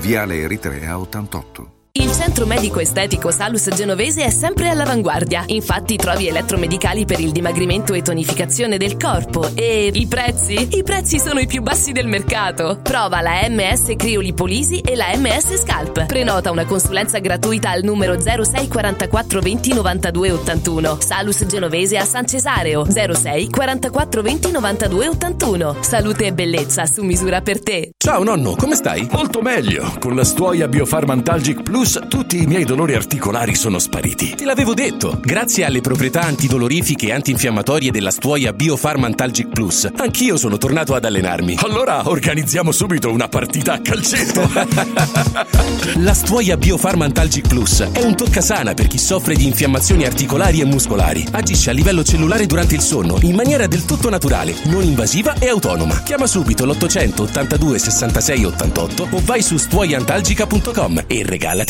Viale Eritrea 88. Il centro medico estetico Salus Genovese è sempre all'avanguardia. Infatti trovi elettromedicali per il dimagrimento e tonificazione del corpo. E i prezzi? I prezzi sono i più bassi del mercato. Prova la MS Criolipolisi e la MS Scalp. Prenota una consulenza gratuita al numero 06 44 20 92 81. Salus Genovese a San Cesareo 06 44 20 92 81. Salute e bellezza su misura per te. Ciao nonno, come stai? Molto meglio. Con la stuoia Biofarmantalgic Plus tutti i miei dolori articolari sono spariti. Te l'avevo detto. Grazie alle proprietà antidolorifiche e antinfiammatorie della stuoia Biofarmantalgic Plus, anch'io sono tornato ad allenarmi. Allora organizziamo subito una partita a calcetto. La stuoia Biofarmantalgic Plus è un toccasana per chi soffre di infiammazioni articolari e muscolari. Agisce a livello cellulare durante il sonno in maniera del tutto naturale, non invasiva e autonoma. Chiama subito l'800 82 66 88 o vai su stuoiantalgica.com e regalati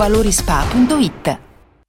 valorispa.it.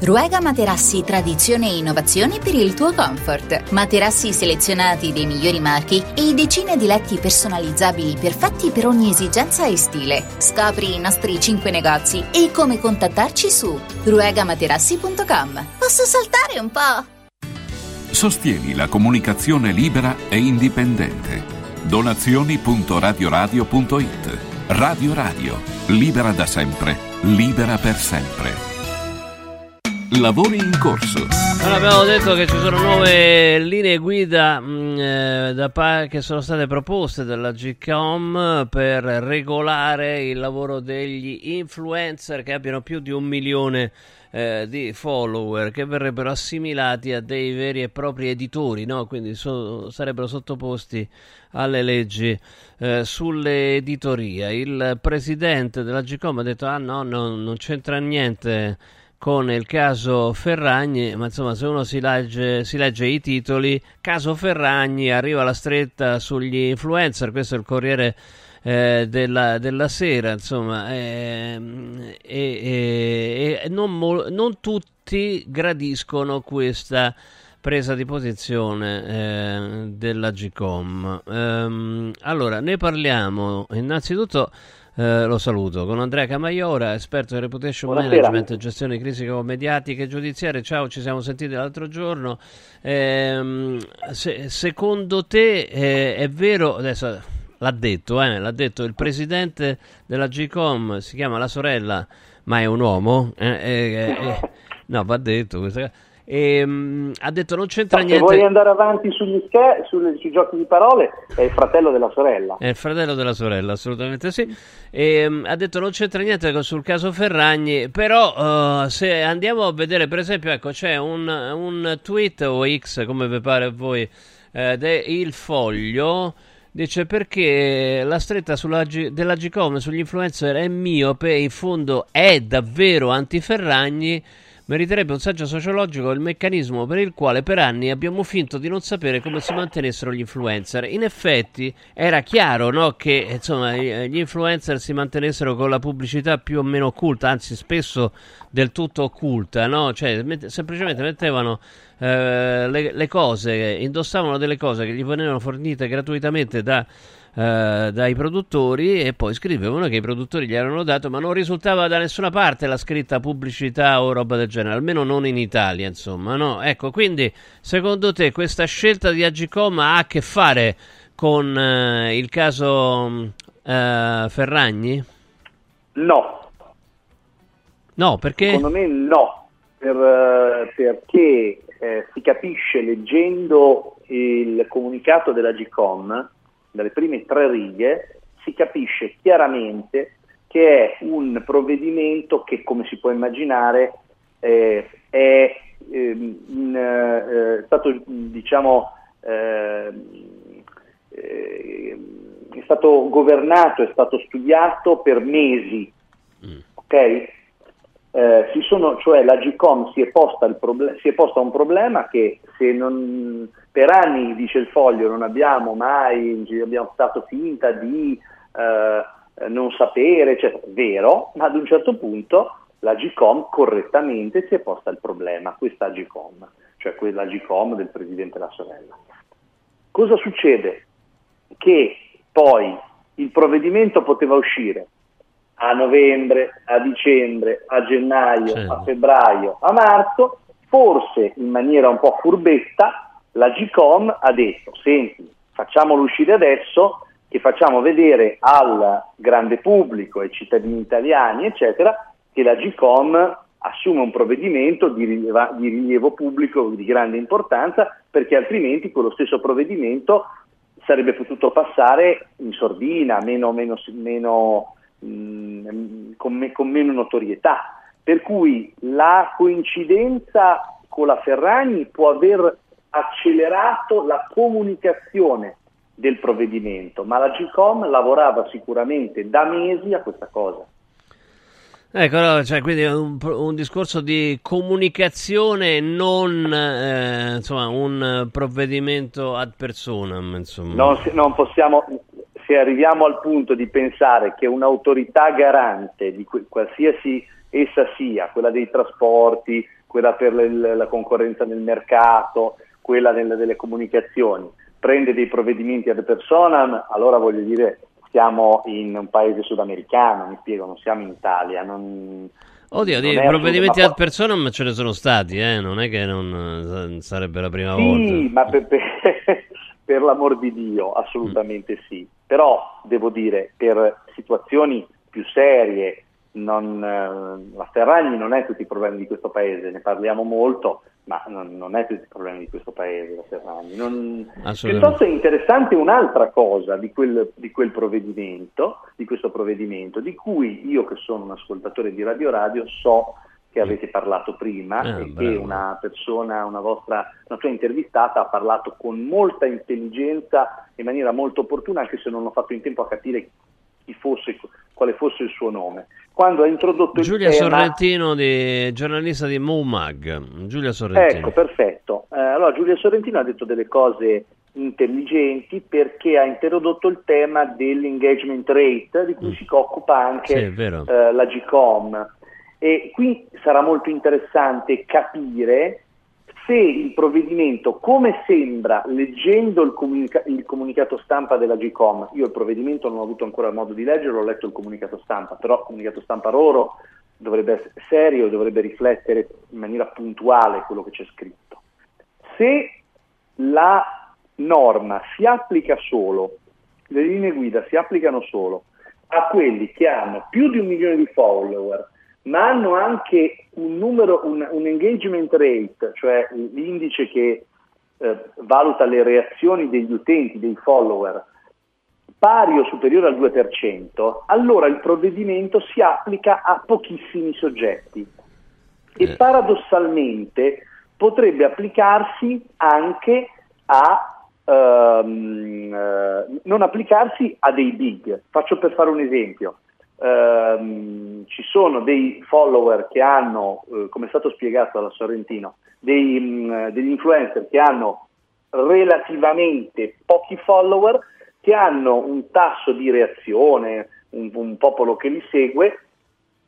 Ruega Materassi Tradizione e Innovazione per il tuo comfort. Materassi selezionati dei migliori marchi e decine di letti personalizzabili perfetti per ogni esigenza e stile. Scopri i nostri 5 negozi e come contattarci su ruegamaterassi.com. Posso saltare un po'? Sostieni la comunicazione libera e indipendente. Donazioni.radioradio.it Radio Radio. Libera da sempre. Libera per sempre. Lavori in corso. Allora, abbiamo detto che ci sono nuove linee guida mh, eh, da pa- che sono state proposte dalla GCOM per regolare il lavoro degli influencer che abbiano più di un milione eh, di follower che verrebbero assimilati a dei veri e propri editori, no? quindi so- sarebbero sottoposti alle leggi eh, sulle editorie. Il presidente della GCOM ha detto: Ah, no, no non c'entra niente con il caso Ferragni, ma insomma se uno si legge, si legge, i titoli, caso Ferragni, arriva la stretta sugli influencer, questo è il Corriere eh, della, della, Sera, insomma, eh, e, e non, mo- non, tutti gradiscono questa presa di posizione eh, della GCOM. Ehm, allora, ne parliamo innanzitutto eh, lo saluto con Andrea Camaiora, esperto di reputation Buonasera. management, gestione di crisi mediatiche e giudiziarie. Ciao, ci siamo sentiti l'altro giorno. Eh, se, secondo te eh, è vero, adesso l'ha detto, eh, l'ha detto il presidente della GCOM, si chiama la sorella, ma è un uomo? Eh, no, va detto questa cosa e, um, ha detto non c'entra no, niente. Se vuoi andare avanti sugli scher- sui, sui giochi di parole, è il fratello della sorella. È il fratello della sorella, assolutamente sì. E, um, ha detto non c'entra niente sul caso Ferragni, però uh, se andiamo a vedere, per esempio, ecco, c'è un, un tweet o X, come vi pare a voi, eh, del Foglio. Dice perché la stretta sulla della Gcom sugli influencer è miope, in fondo è davvero anti-Ferragni meriterebbe un saggio sociologico il meccanismo per il quale per anni abbiamo finto di non sapere come si mantenessero gli influencer. In effetti era chiaro no, che insomma, gli influencer si mantenessero con la pubblicità più o meno occulta, anzi spesso del tutto occulta, no? cioè, met- semplicemente mettevano eh, le, le cose, indossavano delle cose che gli venivano fornite gratuitamente da eh, dai produttori e poi scrivevano che i produttori gli erano dato, ma non risultava da nessuna parte la scritta pubblicità o roba del genere, almeno non in Italia, insomma, no? Ecco, quindi secondo te questa scelta di Agicom ha a che fare con uh, il caso uh, Ferragni? No. No, perché? Secondo me no, per, perché eh, si capisce leggendo il comunicato della GCOM dalle prime tre righe, si capisce chiaramente che è un provvedimento che, come si può immaginare, eh, è, ehm, in, eh, stato, diciamo, eh, è stato governato, è stato studiato per mesi. Mm. Okay? Eh, sono, cioè la GCOM si è, posta proble- si è posta un problema che se non, per anni, dice il foglio, non abbiamo mai, abbiamo stato finta di eh, non sapere, eccetera. Vero, ma ad un certo punto la GCOM correttamente si è posta il problema, questa GCOM, cioè quella GCOM del Presidente La Sorella. Cosa succede? Che poi il provvedimento poteva uscire a novembre, a dicembre, a gennaio, sì. a febbraio, a marzo, forse in maniera un po' furbetta la GCOM ha detto, senti, facciamolo uscire adesso, che facciamo vedere al grande pubblico, ai cittadini italiani, eccetera, che la GCOM assume un provvedimento di rilievo, di rilievo pubblico di grande importanza, perché altrimenti quello stesso provvedimento sarebbe potuto passare in sordina, meno, meno, meno mh, mm, con, me, con meno notorietà. Per cui la coincidenza con la Ferragni può aver accelerato la comunicazione del provvedimento, ma la GCOM lavorava sicuramente da mesi a questa cosa. Ecco, cioè, quindi un, un, discorso di comunicazione, non eh, insomma, un provvedimento ad personam. Insomma. Non, non, possiamo, se arriviamo al punto di pensare che un'autorità garante, di qualsiasi essa sia, quella dei trasporti, quella per la concorrenza nel mercato, quella delle, comunicazioni, prende dei provvedimenti ad personam, allora voglio dire siamo in un paese sudamericano, mi spiego, non siamo in Italia. Non, Oddio, dei provvedimenti ad personam ce ne sono stati, eh? non è che non eh, sarebbe la prima sì, volta. Sì, ma per, per, per, l'amor di Dio, assolutamente mm. sì. Però devo dire, per situazioni più serie, non, eh, la Ferragni non è tutti i problemi di questo paese, ne parliamo molto, ma non, non è tutti i problemi di questo paese, la Ferragni. Non... Piuttosto è interessante un'altra cosa di quel, di quel, provvedimento, di questo provvedimento, di cui io che sono un ascoltatore di Radio Radio so che avete parlato prima eh, e bravo. che una persona, una vostra, una sua intervistata ha parlato con molta intelligenza in maniera molto opportuna, anche se non ho fatto in tempo a capire chi fosse, quale fosse il suo nome. Quando ha introdotto Giulia il tema... Sorrentino, di, giornalista di Moomag. Giulia Sorrentino. Ecco, perfetto. Eh, allora, Giulia Sorrentino ha detto delle cose intelligenti perché ha introdotto il tema dell'engagement rate di cui mm. si occupa anche sì, eh, la GCOM e qui sarà molto interessante capire se il provvedimento, come sembra leggendo il, comunica- il, comunicato stampa della GCOM, io il provvedimento non ho avuto ancora modo di leggerlo, ho letto il comunicato stampa, però il comunicato stampa loro dovrebbe essere serio, dovrebbe riflettere in maniera puntuale quello che c'è scritto. Se la norma si applica solo, le linee guida si applicano solo a quelli che hanno più di un milione di follower, ma hanno anche un numero, un, un engagement rate, cioè l'indice che eh, valuta le reazioni degli utenti, dei follower, pari o superiore al 2%, allora il provvedimento si applica a pochissimi soggetti e eh. paradossalmente potrebbe applicarsi anche a Um, uh, non applicarsi a dei big. Faccio per fare un esempio ehm, ci sono dei follower che hanno, eh, come è stato spiegato dalla Sorrentino, dei, mh, mm, degli influencer che hanno relativamente pochi follower, che hanno un tasso di reazione, un, un popolo che li segue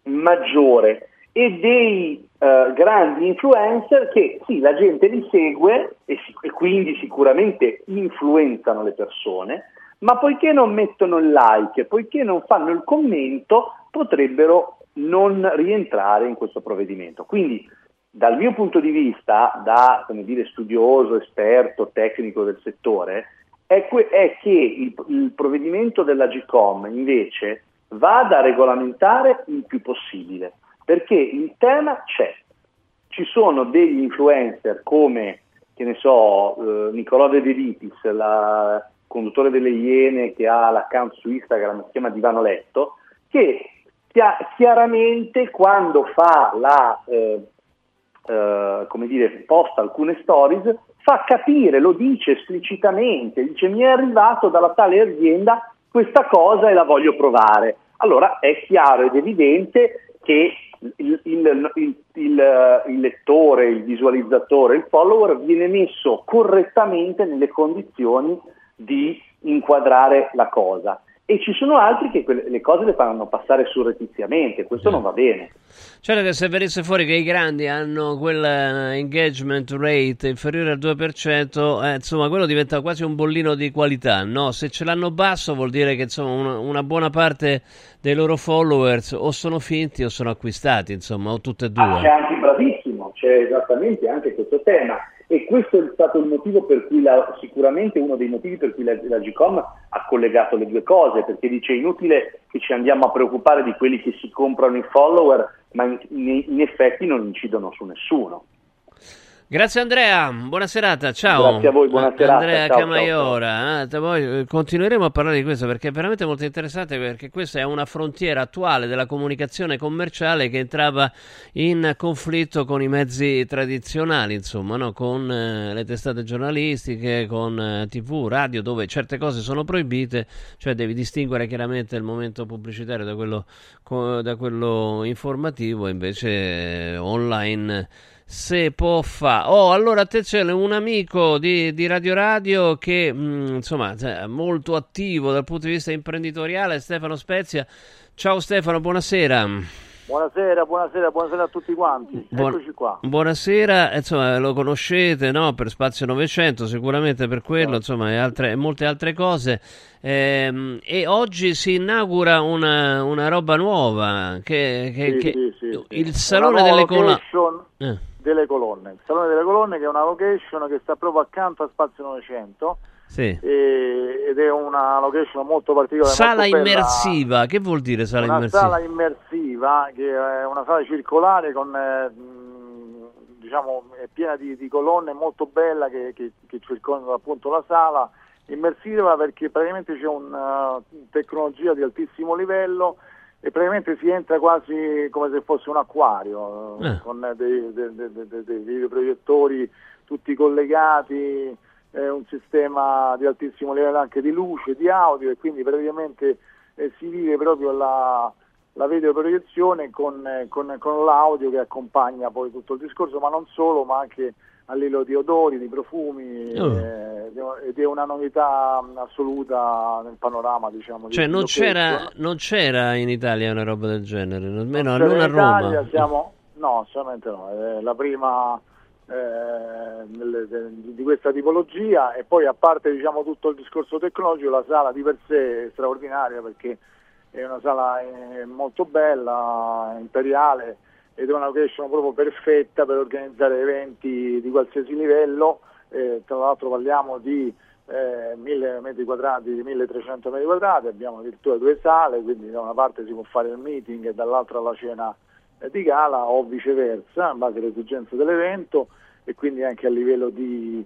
maggiore. E dei uh, grandi influencer che sì, la gente li segue e, e, quindi sicuramente influenzano le persone, ma poiché non mettono il like, poiché non fanno il commento, potrebbero non rientrare in questo provvedimento. Quindi dal mio punto di vista, da dire, studioso, esperto, tecnico del settore, è, que- è che il, il, provvedimento della GCOM invece vada a regolamentare il più possibile, perché il tema c'è. Ci sono degli influencer come, che ne so, eh, Nicolò De Delitis, la, conduttore delle Iene che ha l'account su Instagram, si chiama Divano Letto, che chiaramente quando fa la, eh, eh, come dire, posta alcune stories, fa capire, lo dice esplicitamente, dice mi è arrivato dalla tale azienda questa cosa e la voglio provare. Allora è chiaro ed evidente che il, il, il, il, lettore, il visualizzatore, il follower viene messo correttamente nelle condizioni di inquadrare la cosa e ci sono altri che quelle, le cose le fanno passare surrettiziamente, questo non va bene. Certo che se venisse fuori che i grandi hanno quell'engagement rate inferiore al 2%, eh, insomma quello diventa quasi un bollino di qualità, no? Se ce l'hanno basso vuol dire che insomma una, una buona parte dei loro followers o sono finti o sono acquistati, insomma, o tutte e due. Ah, c'è anche bravissimo, c'è esattamente anche questo tema e questo è stato il motivo per cui la, sicuramente uno dei motivi per cui la, la GCOM ha collegato le due cose, perché dice inutile che ci andiamo a preoccupare di quelli che si comprano i follower, ma in, in, in effetti non incidono su nessuno. Grazie Andrea, buona serata, ciao. Grazie a voi, buona serata. Andrea ciao, Camaiora, eh, poi continueremo a parlare di questo perché è veramente molto interessante perché questa è una frontiera attuale della comunicazione commerciale che entrava in conflitto con i mezzi tradizionali, insomma, no? con eh, le testate giornalistiche, con eh, tv, radio, dove certe cose sono proibite, cioè devi distinguere chiaramente il momento pubblicitario da quello, co- da quello informativo, invece eh, online se può fare. Oh, allora attenzione, un amico di, di Radio Radio che mh, mm, insomma è molto attivo dal punto di vista imprenditoriale, Stefano Spezia. Ciao Stefano, buonasera. Buonasera, buonasera, buonasera a tutti quanti. Buon- Eccoci qua. Buonasera, insomma, lo conoscete no? per Spazio 900, sicuramente per quello, insomma, e, altre, e molte altre cose. Ehm, e oggi si inaugura una, una roba nuova, che, che- Sì, che- sì, sì, il Salone delle Colonne. location delle colonne. Il Salone delle Colonne che è una location che sta proprio accanto a Spazio 900 Sì. e- ed è una location molto particolare. Sala molto immersiva, che vuol dire sala una immersiva? sala immersiva che è una sala circolare con eh, diciamo è piena di, di colonne molto bella che, che, che circondano appunto la sala immersiva perché praticamente c'è una tecnologia di altissimo livello e praticamente si entra quasi come se fosse un acquario eh, con dei, dei- dei- dei- videoproiettori tutti collegati eh, un sistema di altissimo livello anche di luce, di audio e quindi praticamente eh, si vive proprio la, la videoproiezione con, eh, con- con l'audio che accompagna poi tutto il discorso, ma non solo, ma anche a livello di odori, di profumi, Oh. eh, ed è una novità mh, assoluta nel panorama, diciamo. di Cioè, non c'era, non c'era in Italia una roba del genere, almeno non a Roma. siamo- no, assolutamente no, è la prima eh, di questa tipologia e poi a parte diciamo, tutto il discorso tecnologico, la sala di per sé è straordinaria perché è una sala eh, molto bella, imperiale ed è una location proprio perfetta per organizzare eventi di qualsiasi livello, eh, tra l'altro parliamo di eh, 1000 metri quadrati, 1300 metri quadrati, abbiamo addirittura due sale, quindi da una parte si può fare il meeting e dall'altra la cena eh, di gala o viceversa, in base alle esigenze dell'evento e quindi anche a livello di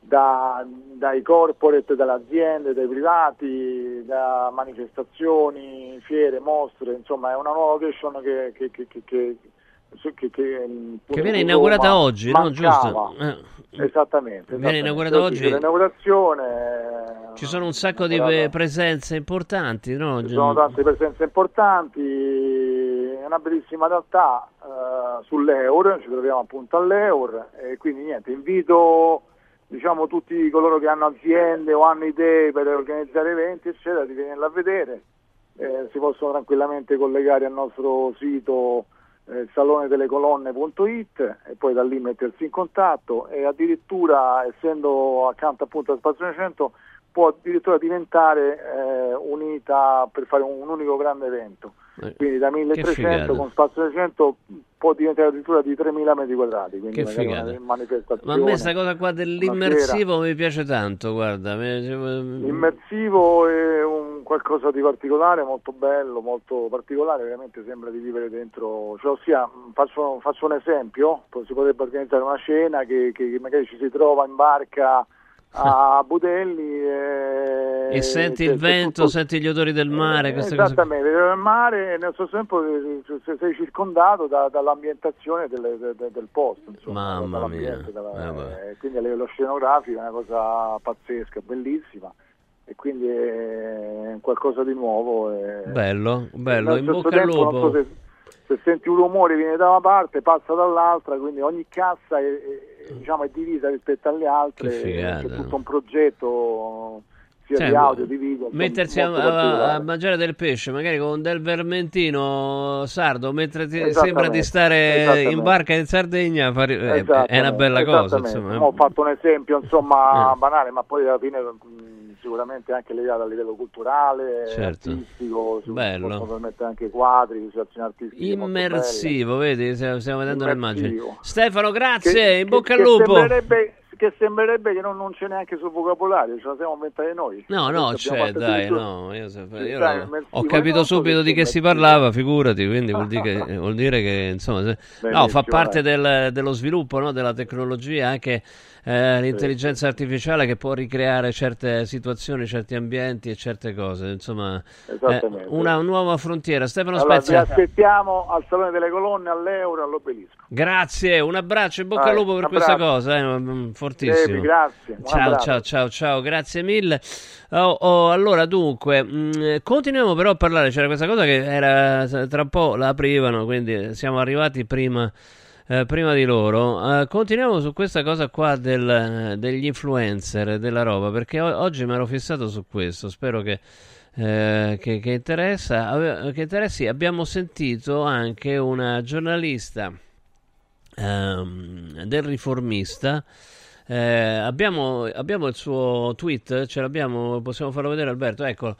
da- dai corporate, dalle aziende, dai privati, da manifestazioni, fiere, mostre, insomma è una nuova location che, che, che, che, che, che, che, viene Roma inaugurata oggi, no? mancava. Giusto? Eh. Esattamente. Viene inaugurata oggi. l'inaugurazione, Ci sono un sacco di eh, presenze importanti, no? ci sono tante presenze importanti, è una bellissima realtà eh, sull'Eur, ci troviamo appunto all'Eur e quindi niente, invito diciamo, tutti coloro che hanno aziende o hanno idee per organizzare eventi eccetera di venirla a vedere, Eh, si possono tranquillamente collegare al nostro sito eh, salonetelecolonne.it e poi da lì mettersi in contatto e addirittura essendo accanto appunto a Spazio 900 può addirittura diventare eh, unita per fare un, un unico grande evento. Quindi da 1300 figata. con Spazio 900 può diventare addirittura di 3000 metri quadrati, quindi Che figata. Ma a me questa cosa qua dell'immersivo mi piace tanto, guarda. L'immersivo è un qualcosa di particolare, molto bello, molto particolare, veramente sembra di vivere dentro, cioè, ossia, faccio, faccio un esempio, si potrebbe organizzare una cena che, che- magari ci si trova in barca a Budelli e, E senti il vento, tutto- senti gli odori del mare, cose. Esattamente, vedo il mare e nello stesso tempo eh, se- sei circondato da- dall'ambientazione delle- de- de- del posto, insomma, Mamma mia. dalla- Eh, eh, quindi a livello scenografico è una cosa pazzesca, bellissima e quindi è qualcosa di nuovo. Bello, bello, in bocca al non so lupo. se, se senti un rumore viene da una parte, passa dall'altra, quindi ogni cassa è, è- diciamo, è divisa rispetto alle altre, c'è tutto un progetto sia Cioè, di audio, di video. Mettersi a, a- a mangiare del pesce, magari con del vermentino sardo, mentre ti sembra di stare in barca in Sardegna, fare- eh, è una bella cosa. Insomma. Ho fatto un esempio insomma Eh. banale, ma poi alla fine mh, sicuramente anche legato a livello culturale, Certo. artistico, si Bello. possono permettere anche quadri, situazioni artistiche Immersivo, vedi, stiamo vedendo le immagini. Stefano, grazie, Che- in bocca che- al lupo. Sembrerebbe, che sembrerebbe che non, non c'è neanche sul vocabolario, ce la siamo inventati noi. No, no, c'è, dai, no. Io, Sì, io dai, ho- capito subito di che si parlava, figurati, quindi vuol dire che, vuol dire che, insomma, se- no, fa parte del- dello sviluppo no, della tecnologia, anche eh, l'intelligenza artificiale che può ricreare certe situazioni, certi ambienti e certe cose, insomma, Esattamente. una nuova frontiera. Stefano Allora, vi Spezia, aspettiamo al Salone delle Colonne, all'Euro, all'Obelisco. grazie, un abbraccio, in bocca al lupo per questa cosa, eh, mm, fortissimo. Devi, grazie, Ciao, ciao, ciao, ciao, grazie mille. Oh, oh, allora, dunque, mh, continuiamo però a parlare. C'era questa cosa che era tra un po' la aprivano, quindi siamo arrivati prima, eh, prima di loro. Eh, continuiamo su questa cosa qua del- degli influencer, della roba, perché o- oggi mi ero fissato su questo. Spero che. eh, che, che interessa, ave- che interessi. Abbiamo sentito anche una giornalista ehm, del riformista. Eh, abbiamo, abbiamo il suo tweet, ce l'abbiamo, possiamo farlo vedere Alberto, eccolo.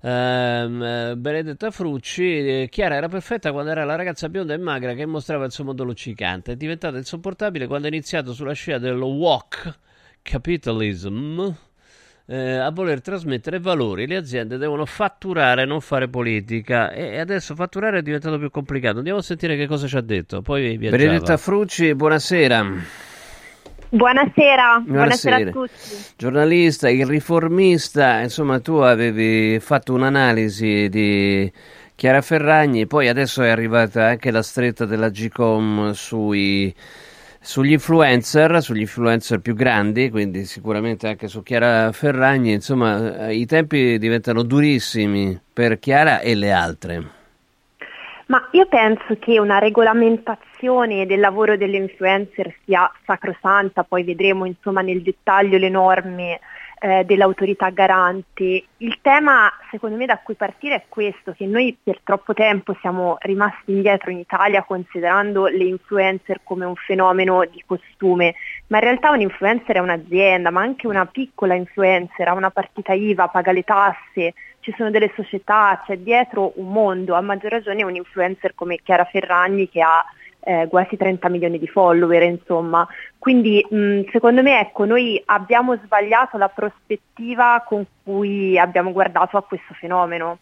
Ehm, eh, Benedetta Frucci, eh, Chiara era perfetta quando era la ragazza bionda e magra che mostrava il suo modo luccicante, è diventata insopportabile quando ha iniziato sulla scia dello walk capitalism eh, a voler trasmettere valori. Le aziende devono fatturare, non fare politica. E adesso fatturare è diventato più complicato. Andiamo a sentire che cosa ci ha detto. Poi. Benedetta Frucci, buonasera. Buonasera, buonasera, Buonasera. a tutti. Giornalista, il riformista, insomma, tu avevi fatto un'analisi di Chiara Ferragni, poi adesso è arrivata anche la stretta della Gcom sui, sugli influencer, sugli influencer più grandi, quindi sicuramente anche su Chiara Ferragni, insomma, i tempi diventano durissimi per Chiara e le altre. Ma io penso che una regolamentazione del lavoro delle influencer sia sacrosanta, poi vedremo insomma nel dettaglio le norme eh, dell'autorità garante. Il tema secondo me da cui partire è questo, che noi per troppo tempo siamo rimasti indietro in Italia considerando le influencer come un fenomeno di costume, ma in realtà un influencer è un'azienda, ma anche una piccola influencer ha una partita IVA, paga le tasse, ci sono delle società, c'è dietro un mondo, a maggior ragione un influencer come Chiara Ferragni che ha eh, quasi 30 milioni di follower, insomma. Quindi mh, secondo me ecco, noi abbiamo sbagliato la prospettiva con cui abbiamo guardato a questo fenomeno.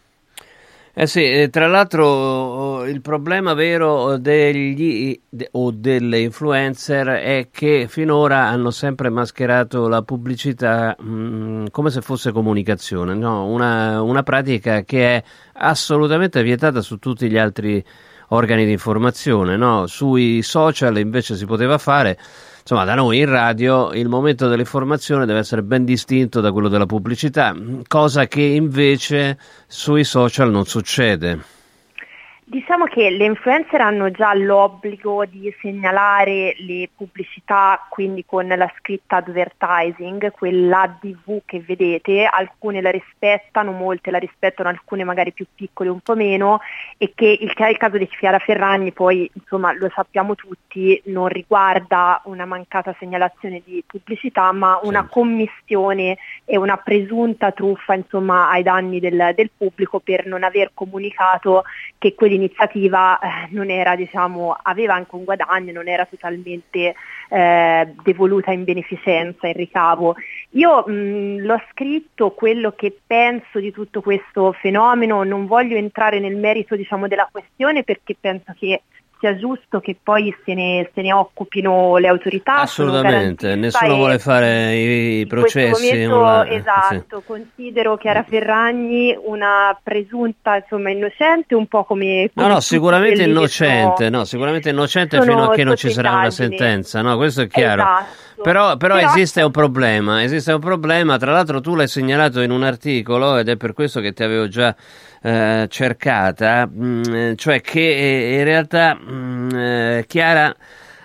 Eh sì, eh, tra l'altro oh, il problema vero degli de- o delle influencer è che finora hanno sempre mascherato la pubblicità mh, come se fosse comunicazione, no? una, una pratica che è assolutamente vietata su tutti gli altri organi di informazione, no? Sui social invece si poteva fare. Insomma, da noi in radio il momento dell'informazione deve essere ben distinto da quello della pubblicità, cosa che invece sui social non succede. Diciamo che le influencer hanno già l'obbligo di segnalare le pubblicità, quindi con la scritta advertising, quella DV che vedete, alcune la rispettano, molte la rispettano, alcune magari più piccole un po' meno e che il, il caso di Chiara Ferragni poi insomma lo sappiamo tutti, non riguarda una mancata segnalazione di pubblicità ma una commissione e una presunta truffa insomma ai danni del, del pubblico per non aver comunicato che quell'iniziativa eh, non era, diciamo, aveva anche un guadagno, non era totalmente eh, devoluta in beneficenza, in ricavo. Io mh, l'ho scritto quello che penso di tutto questo fenomeno, non voglio entrare nel merito diciamo, della questione perché penso che sia giusto che poi se ne, se ne occupino le autorità. Assolutamente, nessuno vuole fare i, i processi. momento, online, sì. esatto, considero Chiara Ferragni una presunta insomma innocente, un po' come, No, come no, tutti sicuramente innocente, sono- no, sicuramente innocente fino a che non ci sarà una sentenza, no, questo è chiaro. Esatto. Però, però Però- esiste un problema, esiste un problema, tra l'altro tu l'hai segnalato in un articolo ed è per questo che ti avevo già eh, cercata, mh, cioè che eh, in realtà eh, Chiara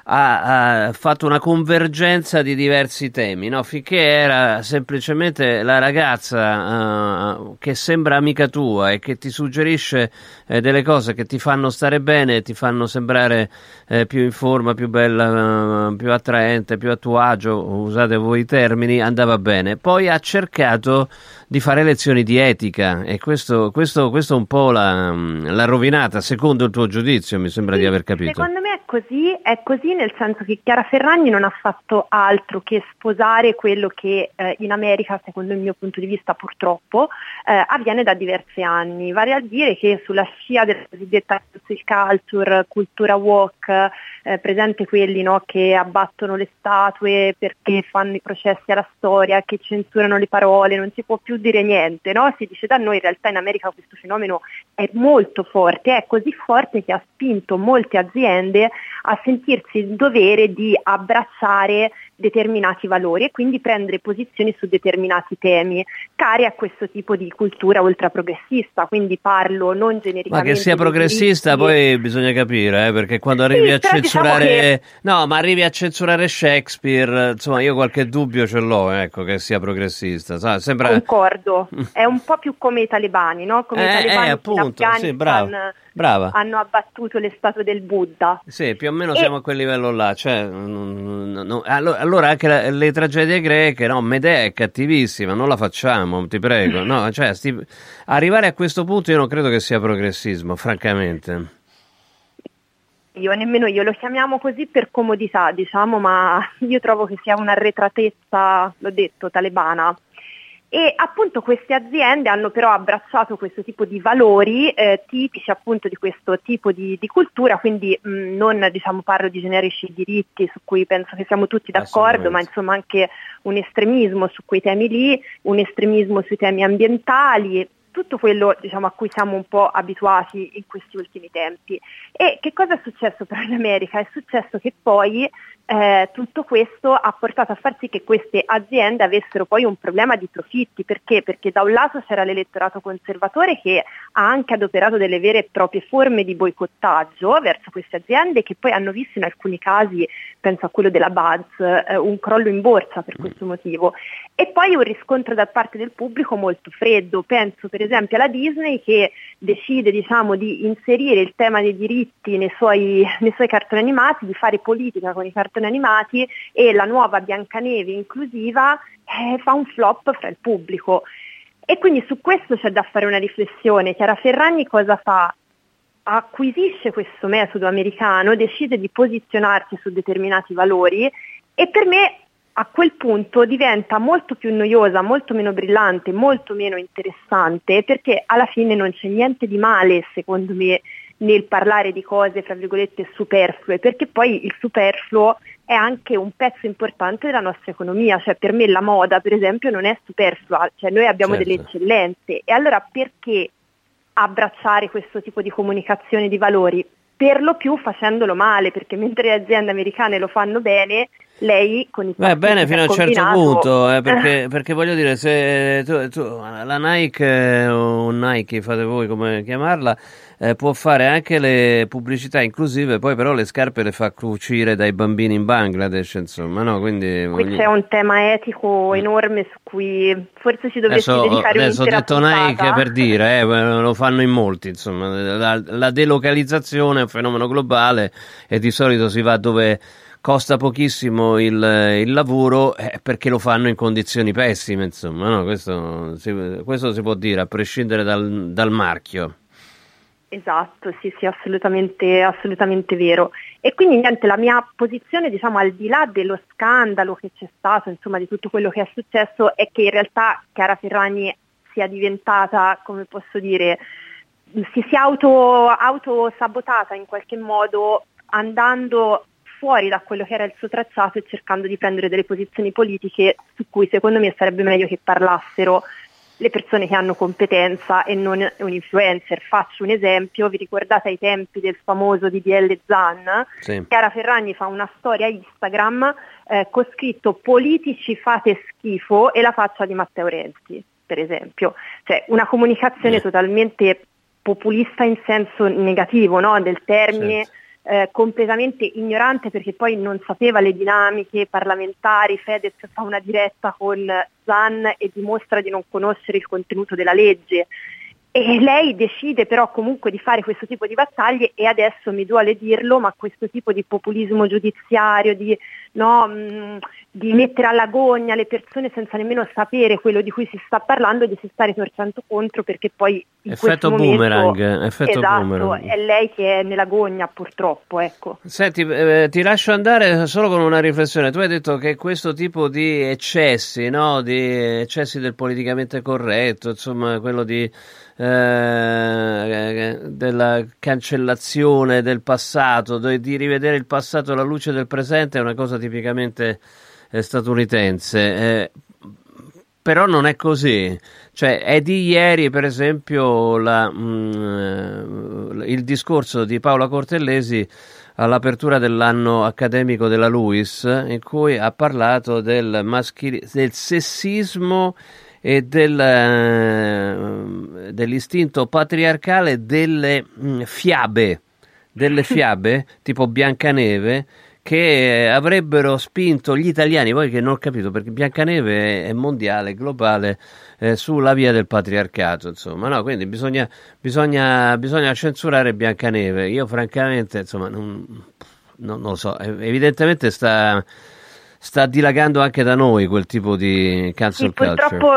ha, fatto una convergenza di diversi temi, no? finché era semplicemente la ragazza eh, che sembra amica tua e che ti suggerisce eh, delle cose che ti fanno stare bene, ti fanno sembrare eh, più in forma, più bella, eh, più attraente, più a tuo agio, usate voi i termini, andava bene. Poi ha cercato di fare lezioni di etica e questo, questo, questo un po' l'ha, l'ha rovinata, secondo il tuo giudizio, mi sembra di aver capito. Secondo me è così, è così nel senso che Chiara Ferragni non ha fatto altro che sposare quello che eh, in America, secondo il mio punto di vista purtroppo, eh, avviene da diversi anni, vale a dire che sulla scia della cosiddetta culture, cultura walk, eh, presente quelli no, che abbattono le statue perché fanno i processi alla storia, che censurano le parole, non si può più dire niente, no? si dice da noi in realtà in America questo fenomeno è molto forte, è così forte che ha spinto molte aziende a sentirsi il dovere di abbracciare determinati valori e quindi prendere posizioni su determinati temi cari a questo tipo di cultura ultraprogressista, quindi parlo non genericamente. Ma che sia progressista poi bisogna capire, eh, perché quando arrivi sì, a censurare... Diciamo che... No, ma arrivi a censurare Shakespeare, insomma io qualche dubbio ce l'ho, ecco, che sia progressista. Sa, sembra... Concordo, è un po' più come i talebani, no? Come eh, i talebani eh, appunto, sì, bravo. Brava. hanno abbattuto le statue del Buddha. Sì, più o meno e... siamo a quel livello là. Cioè, no, no, allora, anche la, le tragedie greche, no, Medea è cattivissima, non la facciamo, ti prego. No, cioè, sti... arrivare a questo punto io non credo che sia progressismo, francamente. Io nemmeno io lo chiamiamo così per comodità, diciamo, ma io trovo che sia un'arretratezza, l'ho detto, talebana. E appunto queste aziende hanno però abbracciato questo tipo di valori eh, tipici appunto di questo tipo di, di cultura, quindi mh, non diciamo, parlo di generici diritti su cui penso che siamo tutti d'accordo, ma insomma anche un estremismo su quei temi lì, un estremismo sui temi ambientali, tutto quello diciamo, a cui siamo un po' abituati in questi ultimi tempi. E che cosa è successo però in America? È successo che poi eh, tutto questo ha portato a far sì che queste aziende avessero poi un problema di profitti. Perché? Perché da un lato c'era l'elettorato conservatore che ha anche adoperato delle vere e proprie forme di boicottaggio verso queste aziende che poi hanno visto in alcuni casi, penso a quello della Buzz, eh, un crollo in borsa per questo motivo. E poi un riscontro da parte del pubblico molto freddo. Penso per esempio alla Disney che decide diciamo, di inserire il tema dei diritti nei suoi, nei suoi cartoni animati, di fare politica con i cartoni cartoni animati e la nuova Biancaneve inclusiva eh, fa un flop fra il pubblico. E quindi su questo c'è da fare una riflessione. Chiara Ferragni cosa fa? Acquisisce questo metodo americano, decide di posizionarsi su determinati valori e per me a quel punto diventa molto più noiosa, molto meno brillante, molto meno interessante perché alla fine non c'è niente di male, secondo me, nel parlare di cose, fra virgolette, superflue, perché poi il superfluo è anche un pezzo importante della nostra economia, cioè per me la moda, per esempio, non è superflua, cioè noi abbiamo certo. delle eccellenze e allora perché abbracciare questo tipo di comunicazione di valori? Per lo più facendolo male, perché mentre le aziende americane lo fanno bene, lei con i Beh, bene fino a un certo punto, eh, perché, perché, voglio dire, se tu, tu, la Nike o Nike, fate voi come chiamarla, eh, può fare anche le pubblicità inclusive, poi però le scarpe le fa cucire dai bambini in Bangladesh, insomma, no? Quindi, Qui voglio... c'è un tema etico mm. enorme su cui forse ci dovresti adesso, dedicare adesso ho detto puntata. Nike per dire, eh, lo fanno in molti, insomma, la, la delocalizzazione è un fenomeno globale e di solito si va dove costa pochissimo il, il lavoro eh, perché lo fanno in condizioni pessime, insomma, no? questo, si, questo, si, può dire a prescindere dal, dal marchio. Esatto, sì, sì, assolutamente, assolutamente vero. E quindi niente, la mia posizione, diciamo, al di là dello scandalo che c'è stato, insomma, di tutto quello che è successo, è che in realtà Chiara Ferragni sia diventata, come posso dire, si sia auto, autosabotata in qualche modo andando fuori da quello che era il suo tracciato e cercando di prendere delle posizioni politiche su cui secondo me sarebbe meglio che parlassero le persone che hanno competenza e non un influencer. Faccio un esempio, vi ricordate ai tempi del famoso DDL Zan? Sì. Chiara Ferragni fa una storia Instagram eh, con scritto politici fate schifo e la faccia di Matteo Renzi, per esempio. Cioè una comunicazione sì. totalmente populista in senso negativo no? del termine. Certo eh, completamente ignorante perché poi non sapeva le dinamiche parlamentari, Fedez fa una diretta con Zan e dimostra di non conoscere il contenuto della legge. E lei decide però comunque di fare questo tipo di battaglie e adesso mi duole dirlo, ma questo tipo di populismo giudiziario, di, no, mh, di mettere alla gogna le persone senza nemmeno sapere quello di cui si sta parlando, di si sta ritorcendo contro perché poi in effetto questo boomerang, momento, effetto esatto, boomerang. è lei che è nella gogna purtroppo, ecco. Senti, eh, ti lascio andare solo con una riflessione. Tu hai detto che questo tipo di eccessi, no? di eccessi del politicamente corretto, insomma, quello di, eh, della cancellazione del passato, di, rivedere il passato alla luce del presente è una cosa tipicamente eh, statunitense. Eh, però non è così. Cioè, è di ieri, per esempio, la, mm, il discorso di Paola Cortellesi all'apertura dell'anno accademico della LUIS, in cui ha parlato del, maschili- del sessismo e del, eh, dell'istinto patriarcale delle mm, fiabe, delle fiabe tipo Biancaneve che avrebbero spinto gli italiani, poi che non ho capito perché Biancaneve è mondiale, globale, eh, sulla via del patriarcato, insomma, no, quindi bisogna, bisogna, bisogna censurare Biancaneve. Io francamente, insomma, non, non, non lo so, evidentemente sta, sta dilagando anche da noi quel tipo di cancel Sì, purtroppo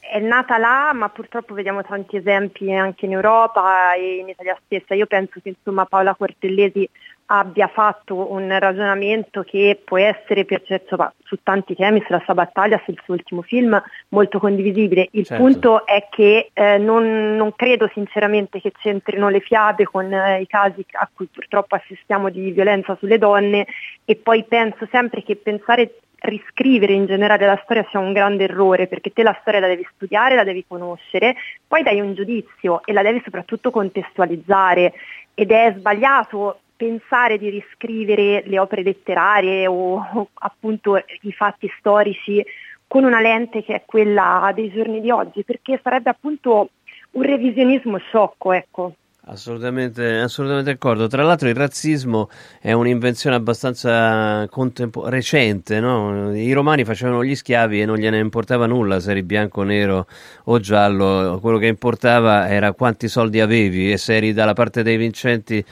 è nata là, ma purtroppo vediamo tanti esempi anche in Europa e in Italia stessa. Io penso che insomma Paola Cortellesi abbia fatto un ragionamento che può essere per certo su tanti temi, sulla sua battaglia, sul suo ultimo film, molto condivisibile. Il Certo. punto è che eh, non, non credo sinceramente che c'entrino le fiabe con eh, i casi a cui purtroppo assistiamo di violenza sulle donne e poi penso sempre che pensare riscrivere in generale la storia sia un grande errore perché te la storia la devi studiare, la devi conoscere, poi dai un giudizio e la devi soprattutto contestualizzare ed è sbagliato pensare di riscrivere le opere letterarie o, o appunto i fatti storici con una lente che è quella dei giorni di oggi perché sarebbe appunto un revisionismo sciocco, ecco. Assolutamente, assolutamente d'accordo. Tra l'altro il razzismo è un'invenzione abbastanza contempo- recente, no? I romani facevano gli schiavi e non gliene importava nulla se eri bianco, nero o giallo, quello che importava era quanti soldi avevi e se eri dalla parte dei vincenti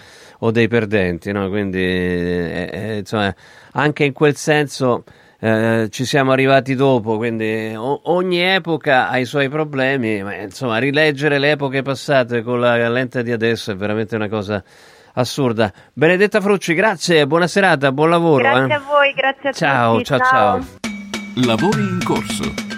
o dei perdenti, no? Quindi, eh, eh, insomma, anche in quel senso eh, ci siamo arrivati dopo, quindi o- ogni epoca ha i suoi problemi, ma insomma rileggere le epoche passate con la lente di adesso è veramente una cosa assurda. Benedetta Frucci, grazie, buona serata, buon lavoro. Grazie eh. a voi, grazie a Ciao, tutti. ciao, ciao. Lavori in corso.